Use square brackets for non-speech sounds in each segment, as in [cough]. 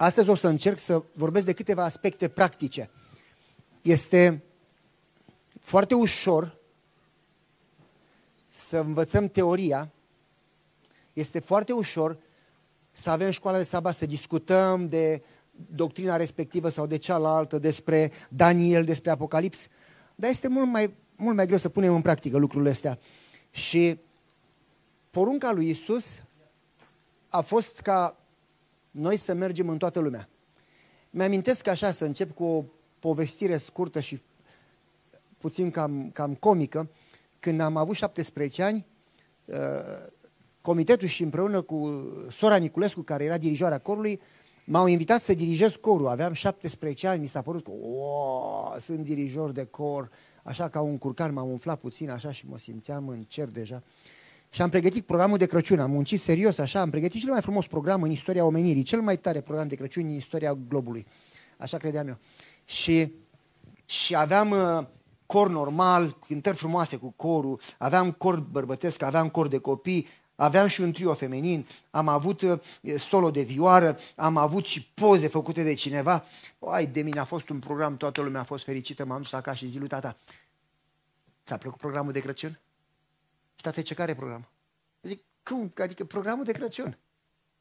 astăzi o să încerc să vorbesc de câteva aspecte practice. Este foarte ușor să învățăm teoria, este foarte ușor să avem școala de sabat, să discutăm de doctrina respectivă sau de cealaltă, despre Daniel, despre Apocalips, dar este mult mai, mult mai greu să punem în practică lucrurile astea. Și porunca lui Isus a fost ca noi să mergem în toată lumea. Mi-amintesc așa să încep cu o povestire scurtă și puțin cam, cam comică. Când am avut 17 ani, uh, comitetul și împreună cu sora Niculescu, care era dirijoarea corului, m-au invitat să dirigez corul. Aveam 17 ani, mi s-a părut că wow, sunt dirijor de cor, așa ca un curcan, m-am umflat puțin așa și mă simțeam în cer deja. Și am pregătit programul de Crăciun, am muncit serios așa, am pregătit cel mai frumos program în istoria omenirii, cel mai tare program de Crăciun în istoria globului. Așa credeam eu. Și, și aveam uh, cor normal, cântări frumoase cu corul, aveam cor bărbătesc, aveam cor de copii, aveam și un trio feminin, am avut uh, solo de vioară, am avut și poze făcute de cineva. Ai, de mine a fost un program, toată lumea a fost fericită, m-am dus acasă și zi lui tata, ți-a plăcut programul de Crăciun? Și tata ce care program? Zic, cum? Adică programul de Crăciun.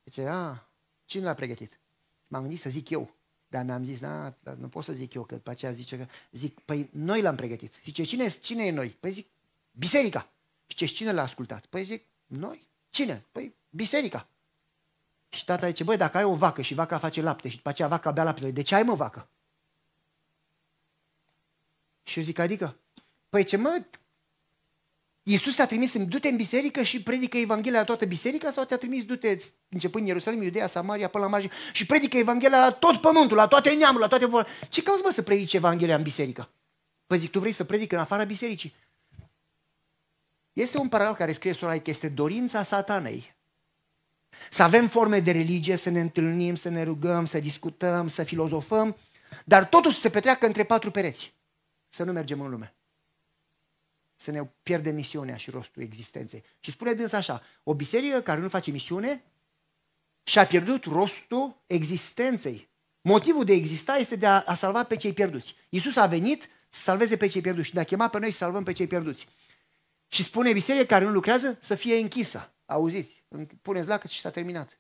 Zice, a, cine l-a pregătit? M-am gândit să zic eu. Dar mi-am zis, da, nu pot să zic eu, că după aceea zice că, zic, păi noi l-am pregătit. Și ce, cine, cine e noi? Păi zic, biserica. Și ce, cine l-a ascultat? Păi zic, noi. Cine? Păi biserica. Și tata zice, băi, dacă ai o vacă și vaca face lapte și după aceea vaca bea laptele, de ce ai mă vacă? Și eu zic, adică? Păi ce mă, Iisus te-a trimis, du-te în biserică și predică Evanghelia la toată biserica sau te-a trimis, du-te începând în Ierusalim, Iudea, Samaria, până la margine și predică Evanghelia la tot pământul, la toate neamurile, la toate vor. Ce cauți mă să predici Evanghelia în biserică? Păi zic, tu vrei să predici în afara bisericii? Este un paralel care scrie sora că este dorința satanei. Să avem forme de religie, să ne întâlnim, să ne rugăm, să discutăm, să filozofăm, dar totul să se petreacă între patru pereți. Să nu mergem în lume să ne pierdem misiunea și rostul existenței. Și spune dâns așa, o biserică care nu face misiune și-a pierdut rostul existenței. Motivul de a exista este de a, a salva pe cei pierduți. Iisus a venit să salveze pe cei pierduți și ne-a chemat pe noi să salvăm pe cei pierduți. Și spune biserică care nu lucrează să fie închisă. Auziți? Puneți lacăt și s-a terminat.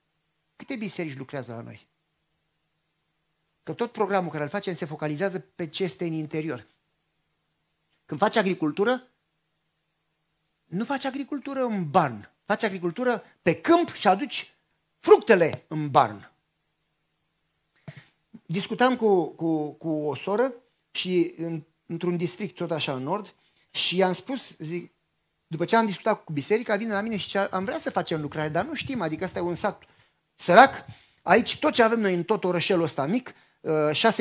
Câte biserici lucrează la noi? Că tot programul care îl facem se focalizează pe ce este în interior. Când faci agricultură, nu faci agricultură în barn, faci agricultură pe câmp și aduci fructele în barn. Discutam cu, cu, cu o soră și în, într-un district tot așa în nord și i-am spus, zic, după ce am discutat cu biserica, vine la mine și zice, am vrea să facem lucrare, dar nu știm, adică asta e un sat sărac. Aici tot ce avem noi în tot orășelul ăsta mic, 6.000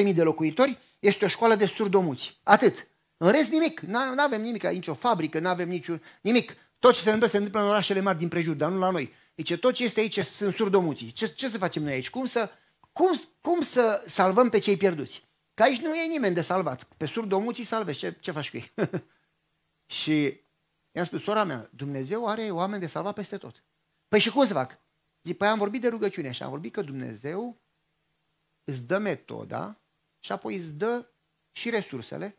uh, de locuitori, este o școală de surdomuți. Atât. În rest nimic, nu avem nimic, nicio fabrică, nu avem niciun, nimic. Tot ce se întâmplă se întâmplă în orașele mari din prejur, dar nu la noi. Deci tot ce este aici sunt surdomuții. Ce, ce să facem noi aici? Cum să, cum, cum să salvăm pe cei pierduți? Că aici nu e nimeni de salvat. Pe surdomuții salvești. Ce, ce faci cu ei? [laughs] și i-am spus, sora mea, Dumnezeu are oameni de salvat peste tot. Păi și cum să fac? Zic, păi am vorbit de rugăciune și am vorbit că Dumnezeu îți dă metoda și apoi îți dă și resursele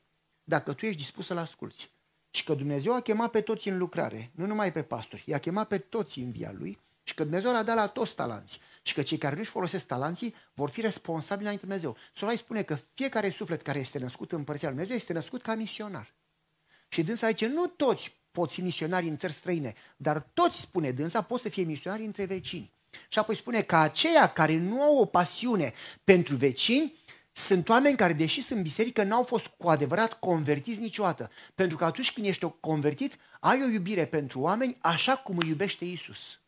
dacă tu ești dispus să-L asculți. Și că Dumnezeu a chemat pe toți în lucrare, nu numai pe pastori, i-a chemat pe toți în via Lui și că Dumnezeu a dat la toți talanți. Și că cei care nu-și folosesc talanții vor fi responsabili înainte Dumnezeu. Sorai spune că fiecare suflet care este născut în Părția Lui Dumnezeu este născut ca misionar. Și dânsa zice, nu toți pot fi misionari în țări străine, dar toți, spune dânsa, pot să fie misionari între vecini. Și apoi spune că aceia care nu au o pasiune pentru vecini sunt oameni care, deși sunt biserică, n-au fost cu adevărat convertiți niciodată. Pentru că atunci când ești convertit, ai o iubire pentru oameni așa cum îi iubește Isus.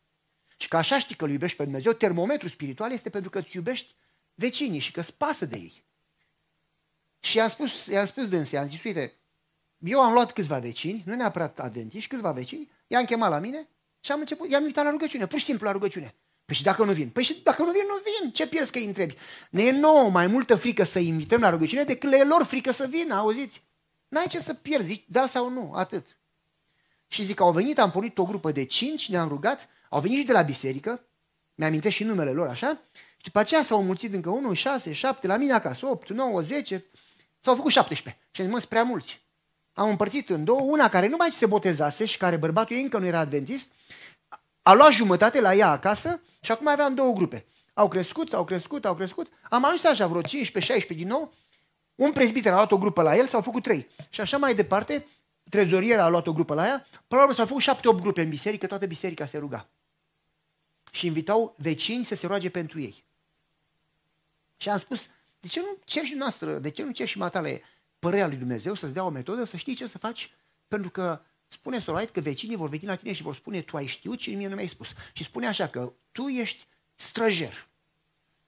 Și că așa știi că îl iubești pe Dumnezeu, termometru spiritual este pentru că îți iubești vecinii și că îți pasă de ei. Și i-am spus, i-am spus dânsi, i-am zis, uite, eu am luat câțiva vecini, nu neapărat adventiști, câțiva vecini, i-am chemat la mine și am început, i-am invitat la rugăciune, pur și simplu la rugăciune. Păi și dacă nu vin? Păi și dacă nu vin, nu vin. Ce pierzi că îi întrebi? Ne e nouă mai multă frică să invităm la rugăciune decât le e lor frică să vină, auziți? N-ai ce să pierzi, da sau nu, atât. Și zic, au venit, am pornit o grupă de cinci, ne-am rugat, au venit și de la biserică, mi-am și numele lor așa, Și după aceea s-au mulțit încă 1, 6, 7, la mine acasă, 8, 9, 10, s-au făcut 17. Și mă, prea mulți. Am împărțit în două, una care nu mai se botezase și care bărbatul ei încă nu era adventist, a luat jumătate la ea acasă și acum aveam două grupe. Au crescut, au crescut, au crescut. Am ajuns așa vreo 15-16 din nou. Un prezbiter a luat o grupă la el, s-au făcut trei. Și așa mai departe, trezoriera a luat o grupă la ea. Până la urmă s-au făcut șapte, opt grupe în biserică, toată biserica se ruga. Și invitau vecini să se roage pentru ei. Și am spus, de ce nu cer și noastră, de ce nu cer și matale părerea lui Dumnezeu să-ți dea o metodă, să știi ce să faci? Pentru că spune Sorait că vecinii vor veni la tine și vor spune, tu ai știut și mie nu mi-ai spus. Și spune așa că tu ești străjer.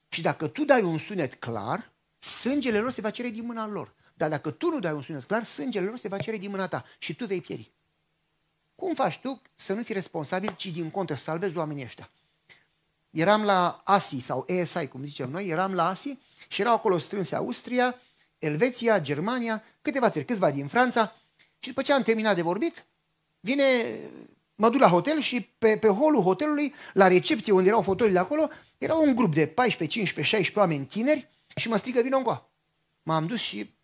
Și dacă tu dai un sunet clar, sângele lor se va cere din mâna lor. Dar dacă tu nu dai un sunet clar, sângele lor se va cere din mâna ta și tu vei pieri. Cum faci tu să nu fii responsabil, ci din contră să salvezi oamenii ăștia? Eram la ASI sau ESI, cum zicem noi, eram la ASI și erau acolo strânse Austria, Elveția, Germania, câteva țări, câțiva din Franța. Și după ce am terminat de vorbit, vine, mă duc la hotel și pe, pe holul hotelului, la recepție unde erau fotolile acolo, era un grup de 14, 15, 16 oameni tineri și mă strigă, vină încoa. M-am dus și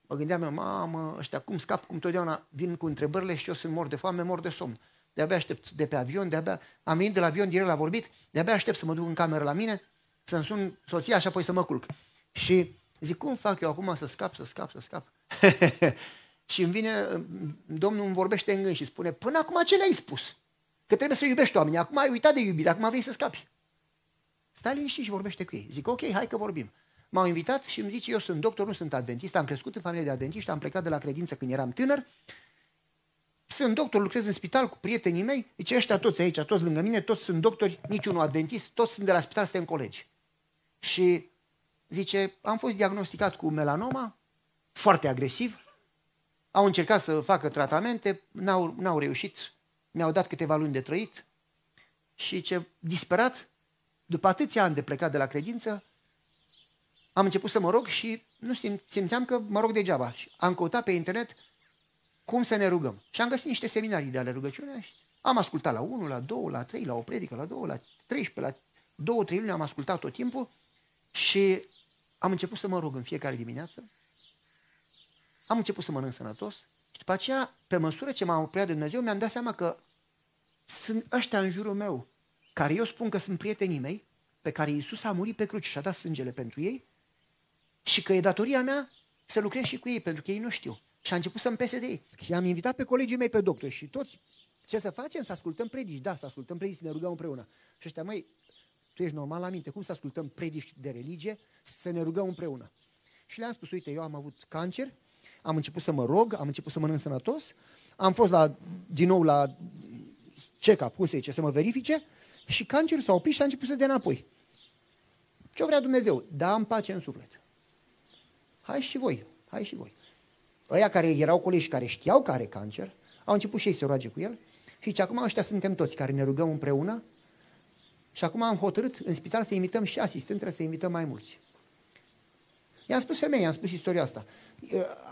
mă gândeam eu, mamă, ăștia cum scap, cum totdeauna vin cu întrebările și eu sunt mor de foame, mor de somn. De-abia aștept de pe avion, de-abia am venit de la avion direct la vorbit, de-abia aștept să mă duc în cameră la mine, să-mi sun soția și apoi să mă culc. Și zic, cum fac eu acum să scap, să scap, să scap? [laughs] și îmi vine, Domnul îmi vorbește în gând și spune, până acum ce le-ai spus? Că trebuie să iubești oamenii, acum ai uitat de iubire, acum vrei să scapi. Stai liniștit și vorbește cu ei. Zic, ok, hai că vorbim. M-au invitat și îmi zice, eu sunt doctor, nu sunt adventist, am crescut în familie de adventiști, am plecat de la credință când eram tânăr, sunt doctor, lucrez în spital cu prietenii mei, zice, ăștia toți aici, toți lângă mine, toți sunt doctori, niciunul adventist, toți sunt de la spital, suntem colegi. Și zice, am fost diagnosticat cu melanoma, foarte agresiv, au încercat să facă tratamente, n-au, n-au reușit, mi-au dat câteva luni de trăit și ce disperat, după atâția ani de plecat de la credință, am început să mă rog și nu simțeam că mă rog degeaba. Și am căutat pe internet cum să ne rugăm. Și am găsit niște seminarii de ale rugăciune și am ascultat la 1, la 2, la 3, la o predică, la 2, la 13, la 2, 3 luni am ascultat tot timpul și am început să mă rog în fiecare dimineață. Am început să mănânc sănătos și după aceea, pe măsură ce m-am apropiat de Dumnezeu, mi-am dat seama că sunt ăștia în jurul meu, care eu spun că sunt prietenii mei, pe care Iisus a murit pe cruce și a dat sângele pentru ei și că e datoria mea să lucrez și cu ei, pentru că ei nu știu. Și a început să-mi pese de ei. Și am invitat pe colegii mei pe doctori și toți, ce să facem? Să ascultăm predici. Da, să ascultăm predici, să ne rugăm împreună. Și ăștia, măi, tu ești normal la minte, cum să ascultăm predici de religie și să ne rugăm împreună? Și le-am spus, uite, eu am avut cancer, am început să mă rog, am început să mănânc sănătos, am fost la, din nou la check-up, cum se zice, să mă verifice și cancerul s-a oprit și a început să dea înapoi. Ce vrea Dumnezeu? Da, am pace în suflet. Hai și voi, hai și voi. Ăia care erau colegi care știau că are cancer, au început și ei să roage cu el și zice, acum ăștia suntem toți care ne rugăm împreună și acum am hotărât în spital să invităm și asistentele, să invităm mai mulți. I-am spus femei, i-am spus istoria asta.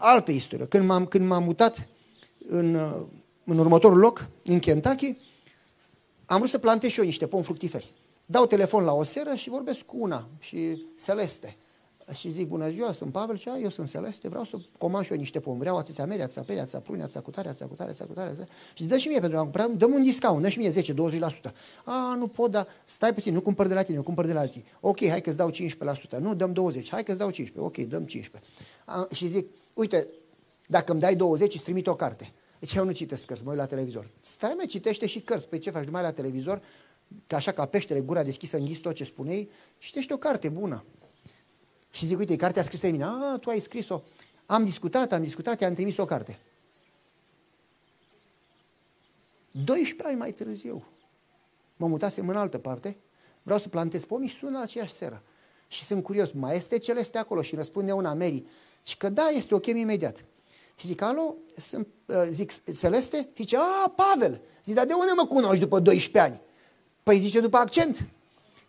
Altă istorie. Când m-am, când m-am mutat în, în următorul loc, în Kentucky, am vrut să plantez și eu niște pomi fructiferi. Dau telefon la o seră și vorbesc cu una și Celeste și zic, bună ziua, sunt Pavel, ce eu sunt Celeste, vreau să comand și eu niște pomi, vreau atâția mere, atâția pere, atâția prune, atâția cutare, atâția cutare, atâția cutare, atâția... și dă și mie pentru că dăm un discount, dă și mie 10-20%. A, nu pot, dar stai puțin, nu cumpăr de la tine, eu cumpăr de la alții. Ok, hai că-ți dau 15%, nu, dăm 20, hai că-ți dau 15, ok, dăm 15. A, și zic, uite, dacă îmi dai 20, îți trimit o carte. Deci eu nu citesc cărți, mă uit la televizor. Stai mai citește și cărți. Pe păi ce faci? Mai la televizor, ca așa ca peștele, gura deschisă, înghis tot ce spunei, citește o carte bună. Și zic, uite, cartea scrisă de mine. A, tu ai scris-o. Am discutat, am discutat, i-am trimis o carte. 12 ani mai târziu, mă mutasem în altă parte, vreau să plantez pomi și sună la aceeași seră. Și sunt curios, mai este celeste acolo? Și răspunde una Mary. Și că da, este, o chem imediat. Și zic, alo, sunt, uh, zic, Celeste? Și zice, a, Pavel. Zic, dar de unde mă cunoști după 12 ani? Păi zice, după accent.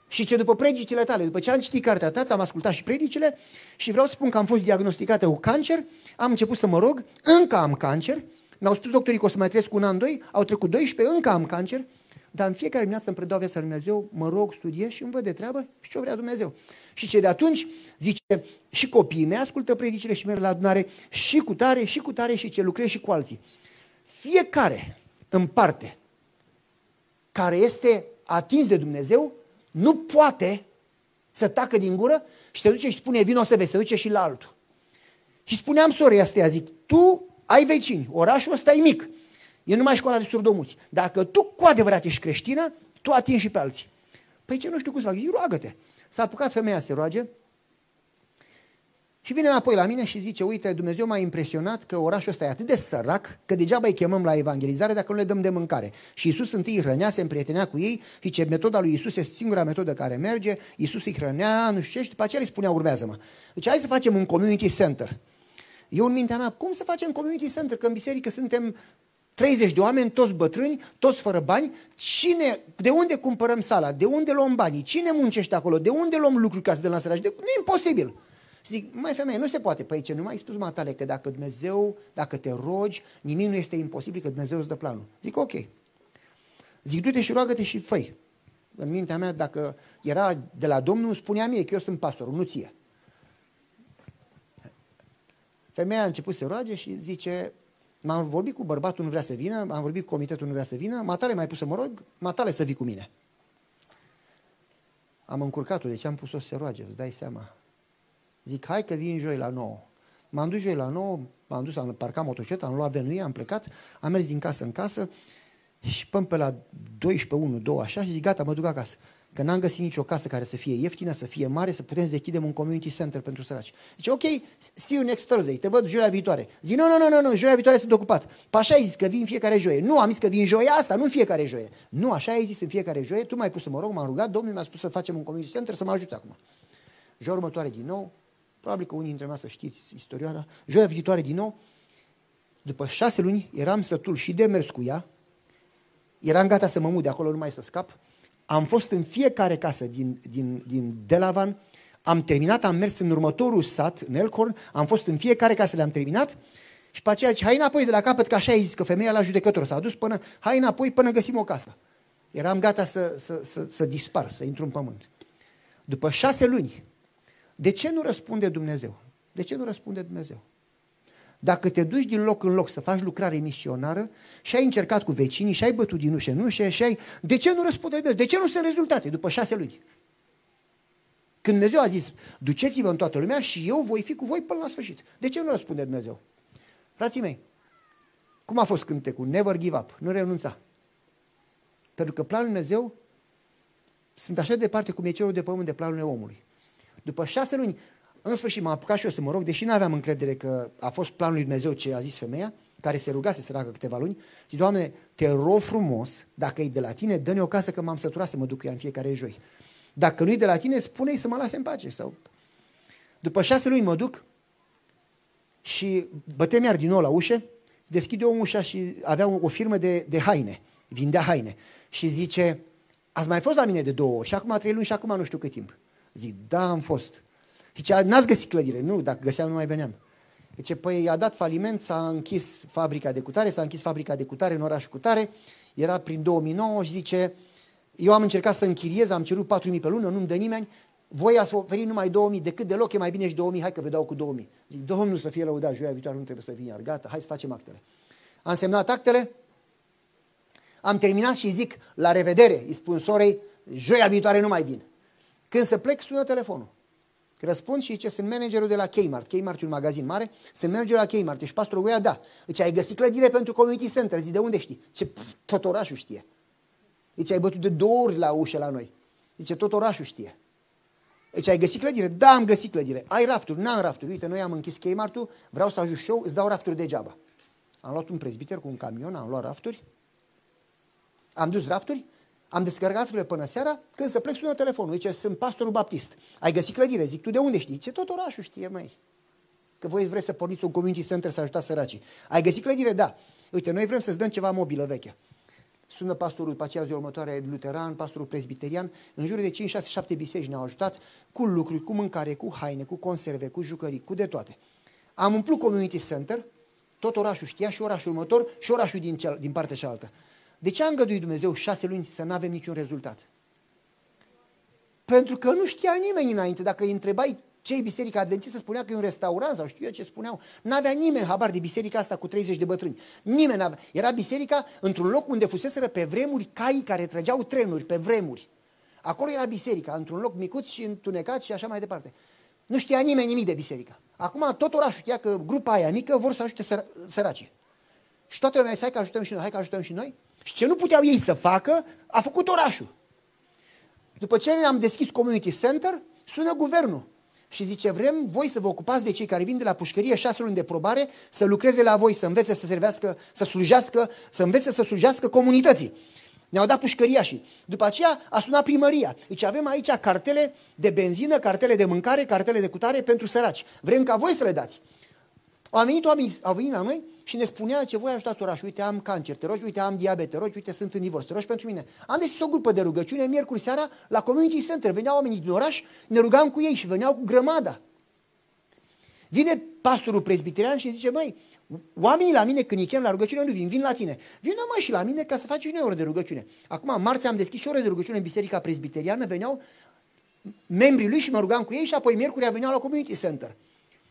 Și ce după predicile tale, după ce am citit cartea ta, am ascultat și predicile și vreau să spun că am fost diagnosticată cu cancer, am început să mă rog, încă am cancer, mi-au spus doctorii că o să mai trăiesc un an, doi, au trecut 12, încă am cancer, dar în fiecare dimineață îmi predau viața lui Dumnezeu, mă rog, studiez și îmi văd de treabă și ce vrea Dumnezeu. Și ce de atunci, zice, și copiii mei ascultă predicile și merg la adunare și cu tare, și cu tare și ce lucrez și cu alții. Fiecare în parte care este atins de Dumnezeu nu poate să tacă din gură și te duce și spune, vino să vezi, se duce și la altul. Și spuneam sorei astea, zic, tu ai vecini, orașul ăsta e mic, e numai școala de surdomuți. Dacă tu cu adevărat ești creștină, tu atingi și pe alții. Păi ce nu știu cum să fac, zic, roagă-te. S-a apucat femeia să roage și vine înapoi la mine și zice, uite, Dumnezeu m-a impresionat că orașul ăsta e atât de sărac că degeaba îi chemăm la evangelizare dacă nu le dăm de mâncare. Și Isus întâi îi hrănea, se împrietenea cu ei și ce metoda lui Isus este singura metodă care merge, Isus îi hrănea, nu știu ce, și după aceea îi spunea, urmează-mă. Deci hai să facem un community center. Eu în mintea mea, cum să facem community center? Că în biserică suntem 30 de oameni, toți bătrâni, toți fără bani. Cine, de unde cumpărăm sala? De unde luăm banii? Cine muncește acolo? De unde luăm lucruri ca să de la săraj? De... Nu e imposibil. Și zic, mai femeie, nu se poate. Păi ce, nu mai ai spus matale că dacă Dumnezeu, dacă te rogi, nimic nu este imposibil, că Dumnezeu îți dă planul. Zic, ok. Zic, du-te și roagă-te și făi. În mintea mea, dacă era de la Domnul, spunea mie că eu sunt pastorul, nu ție. Femeia a început să roage și zice, m-am vorbit cu bărbatul, nu vrea să vină, am vorbit cu comitetul, nu vrea să vină, matale mai pus să mă rog, matale să vii cu mine. Am încurcat-o, deci am pus-o să se roage, îți dai seama. Zic, hai că vin joi la 9. M-am dus joi la 9, m-am dus, am parcat motocicleta, am luat venuie, am plecat, am mers din casă în casă și până pe la 12, 1, 2, așa și zic, gata, mă duc acasă. Că n-am găsit nicio casă care să fie ieftină, să fie mare, să putem să deschidem un community center pentru săraci. Zice, ok, see you next Thursday, te văd joia viitoare. Zic, nu, nu, nu, nu, nu, joia viitoare sunt ocupat. Păi așa ai zis că vin fiecare joie. Nu, am zis că vin joia asta, nu fiecare joie. Nu, așa ai zis în fiecare joie, tu m-ai pus să mă rog, m-am rugat, Domnul mi-a spus să facem un community center, să mă ajute acum. Joia următoare din nou, probabil că unii dintre noi să știți istoria, joia viitoare din nou, după șase luni eram sătul și de mers cu ea, eram gata să mă mut de acolo numai să scap, am fost în fiecare casă din, din, din Delavan, am terminat, am mers în următorul sat, în Elcorn, am fost în fiecare casă, le-am terminat. Și pe aceea hai înapoi de la capăt, că așa ai zis că femeia la judecător s-a dus până, hai înapoi până găsim o casă. Eram gata să, să, să, să dispar, să intru în pământ. După șase luni, de ce nu răspunde Dumnezeu? De ce nu răspunde Dumnezeu? Dacă te duci din loc în loc să faci lucrare misionară și ai încercat cu vecinii și ai bătut din ușă în ușă și ai... De ce nu răspunde Dumnezeu? De ce nu sunt rezultate după șase luni? Când Dumnezeu a zis, duceți-vă în toată lumea și eu voi fi cu voi până la sfârșit. De ce nu răspunde Dumnezeu? Frații mei, cum a fost cântecul? Never give up, nu renunța. Pentru că planul Dumnezeu sunt așa de departe cum e cerul de pământ de planul omului. După șase luni, în sfârșit m-am apucat și eu să mă rog, deși nu aveam încredere că a fost planul lui Dumnezeu ce a zis femeia, care se rugase să săracă câteva luni, și Doamne, te rog frumos, dacă e de la tine, dă-ne o casă că m-am săturat să mă duc ea în fiecare joi. Dacă nu e de la tine, spune-i să mă lase în pace. Sau... După șase luni mă duc și bătem iar din nou la ușă, deschide omul ușa și avea o firmă de, de haine, vindea haine. Și zice, ați mai fost la mine de două ori și acum trei luni și acum nu știu cât timp. Zic, da, am fost. Zice, n-ați găsit clădire. Nu, dacă găseam nu mai veneam. Zice, păi i-a dat faliment, s-a închis fabrica de cutare, s-a închis fabrica de cutare în orașul cutare, era prin 2009 și zice, eu am încercat să închiriez, am cerut 4.000 pe lună, nu-mi dă nimeni, voi ați oferit numai 2000, decât deloc e mai bine și 2000, hai că vă dau cu 2000. Zic, Domnul să fie lăudat, joia viitoare nu trebuie să vină, iar gata, hai să facem actele. Am semnat actele, am terminat și zic, la revedere, îi spun sorei, joia viitoare nu mai vin. Când se plec, sună telefonul. Răspund și zice, sunt managerul de la Kmart. Kmart e un magazin mare. Sunt managerul la Kmart. Ești pastorul Goia? Da. Deci ai găsit clădire pentru community center. Zic, de unde știi? Ce pf, tot orașul știe. Deci ai bătut de două ori la ușă la noi. Zice, tot orașul știe. Deci ai găsit clădire? Da, am găsit clădire. Ai rafturi? N-am rafturi. Uite, noi am închis Kmart-ul, vreau să ajut show, îți dau rafturi degeaba. Am luat un prezbiter cu un camion, am luat rafturi, am dus rafturi, am descărcat rafturile până seara, când să plec sună telefonul. Zice, sunt pastorul baptist. Ai găsit clădire? Zic, tu de unde știi? Ce tot orașul știe, mai. Că voi vreți să porniți un community center să ajutați săracii. Ai găsit clădire? Da. Uite, noi vrem să-ți dăm ceva mobilă veche. Sună pastorul după aceea zi următoare luteran, pastorul presbiterian, în jur de 5, 6, 7 biserici ne-au ajutat cu lucruri, cu mâncare, cu haine, cu conserve, cu jucării, cu de toate. Am umplut community center, tot orașul știa și orașul următor și orașul din, cel, din partea cealaltă. De ce a îngăduit Dumnezeu șase luni să nu avem niciun rezultat? Pentru că nu știa nimeni înainte. Dacă îi întrebai cei biserica adventistă spunea că e un restaurant sau știu eu ce spuneau. N-avea nimeni habar de biserica asta cu 30 de bătrâni. Nimeni n-avea. Era biserica într-un loc unde fuseseră pe vremuri cai care trăgeau trenuri pe vremuri. Acolo era biserica, într-un loc micuț și întunecat și așa mai departe. Nu știa nimeni nimic de biserică. Acum tot orașul știa că grupa aia mică vor să ajute săr- săracii. Și toată lumea zis, hai că ajutăm și noi, hai că ajutăm și noi. Și ce nu puteau ei să facă, a făcut orașul. După ce ne-am deschis community center, sună guvernul și zice, vrem voi să vă ocupați de cei care vin de la pușcărie șase luni de probare, să lucreze la voi, să învețe să servească, să slujească, să învețe să slujească comunității. Ne-au dat pușcăria și după aceea a sunat primăria. Deci avem aici cartele de benzină, cartele de mâncare, cartele de cutare pentru săraci. Vrem ca voi să le dați. Au venit oamenii, au venit la noi și ne spunea ce voi ajutați orașul. Uite, am cancer, te rogi, uite, am diabet, te rogi, uite, sunt în divorț, te rogi pentru mine. Am deschis o grupă de rugăciune, miercuri seara, la Community Center. Veneau oamenii din oraș, ne rugam cu ei și veneau cu grămada. Vine pastorul presbiterian și zice, măi, oamenii la mine când îi chem la rugăciune nu vin, vin la tine. Vină mai și la mine ca să faci și noi ore de rugăciune. Acum, marți am deschis și ore de rugăciune în biserica presbiteriană, veneau membrii lui și mă rugam cu ei și apoi miercuri veneau la Community Center.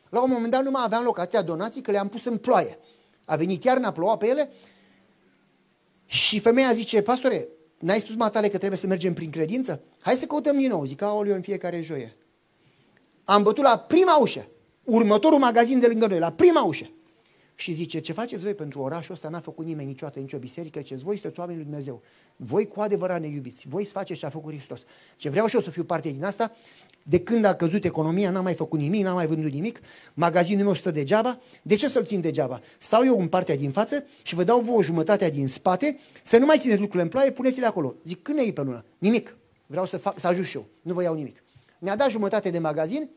La un moment dat nu mai aveam loc atâtea donații că le-am pus în ploaie. A venit iarna, ploua pe ele și femeia zice, pastore, n-ai spus matale că trebuie să mergem prin credință? Hai să căutăm din nou. Zic, aoleu, în fiecare joie. Am bătut la prima ușă, următorul magazin de lângă noi, la prima ușă. Și zice, ce faceți voi pentru orașul ăsta? N-a făcut nimeni niciodată nicio biserică. Ce voi sunteți oamenii lui Dumnezeu. Voi cu adevărat ne iubiți. Voi să faceți ce a făcut Hristos. Ce vreau și eu să fiu parte din asta. De când a căzut economia, n-am mai făcut nimic, n-am mai vândut nimic. Magazinul meu stă degeaba. De ce să-l țin degeaba? Stau eu în partea din față și vă dau vouă jumătatea din spate să nu mai țineți lucrurile în ploaie, puneți-le acolo. Zic, când ne iei pe lună? Nimic. Vreau să, fac, să ajut și eu. Nu vă iau nimic. Ne-a dat jumătate de magazin,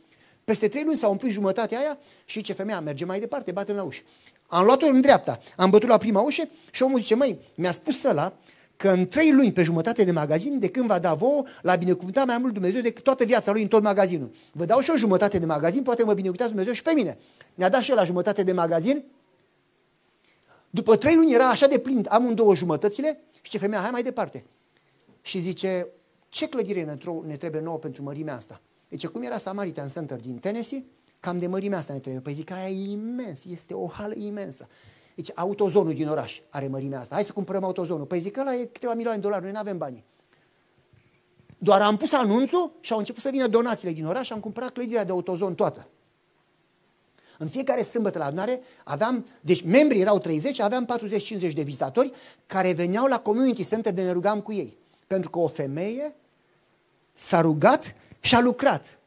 peste trei luni s-a umplut jumătatea aia și ce femeia merge mai departe, bate la ușă. Am luat-o în dreapta, am bătut la prima ușă și omul zice, măi, mi-a spus ăla că în trei luni pe jumătate de magazin, de când va da vouă, l-a binecuvântat mai mult Dumnezeu decât toată viața lui în tot magazinul. Vă dau și o jumătate de magazin, poate mă binecuvântați Dumnezeu și pe mine. Ne-a dat și el la jumătate de magazin. După trei luni era așa de plin, am în două jumătățile și ce femeia, hai mai departe. Și zice, ce clădire ne trebuie nouă pentru mărimea asta? Deci cum era Samaritan Center din Tennessee, cam de mărimea asta ne trebuie. Păi zic, aia e imens, este o hală imensă. Deci autozonul din oraș are mărimea asta. Hai să cumpărăm autozonul. Păi zic, ăla e câteva milioane de dolari, noi nu avem bani. Doar am pus anunțul și au început să vină donațiile din oraș și am cumpărat clădirea de autozon toată. În fiecare sâmbătă la adunare aveam, deci membrii erau 30, aveam 40-50 de vizitatori care veneau la community center de ne rugam cu ei. Pentru că o femeie s-a rugat și a lucrat.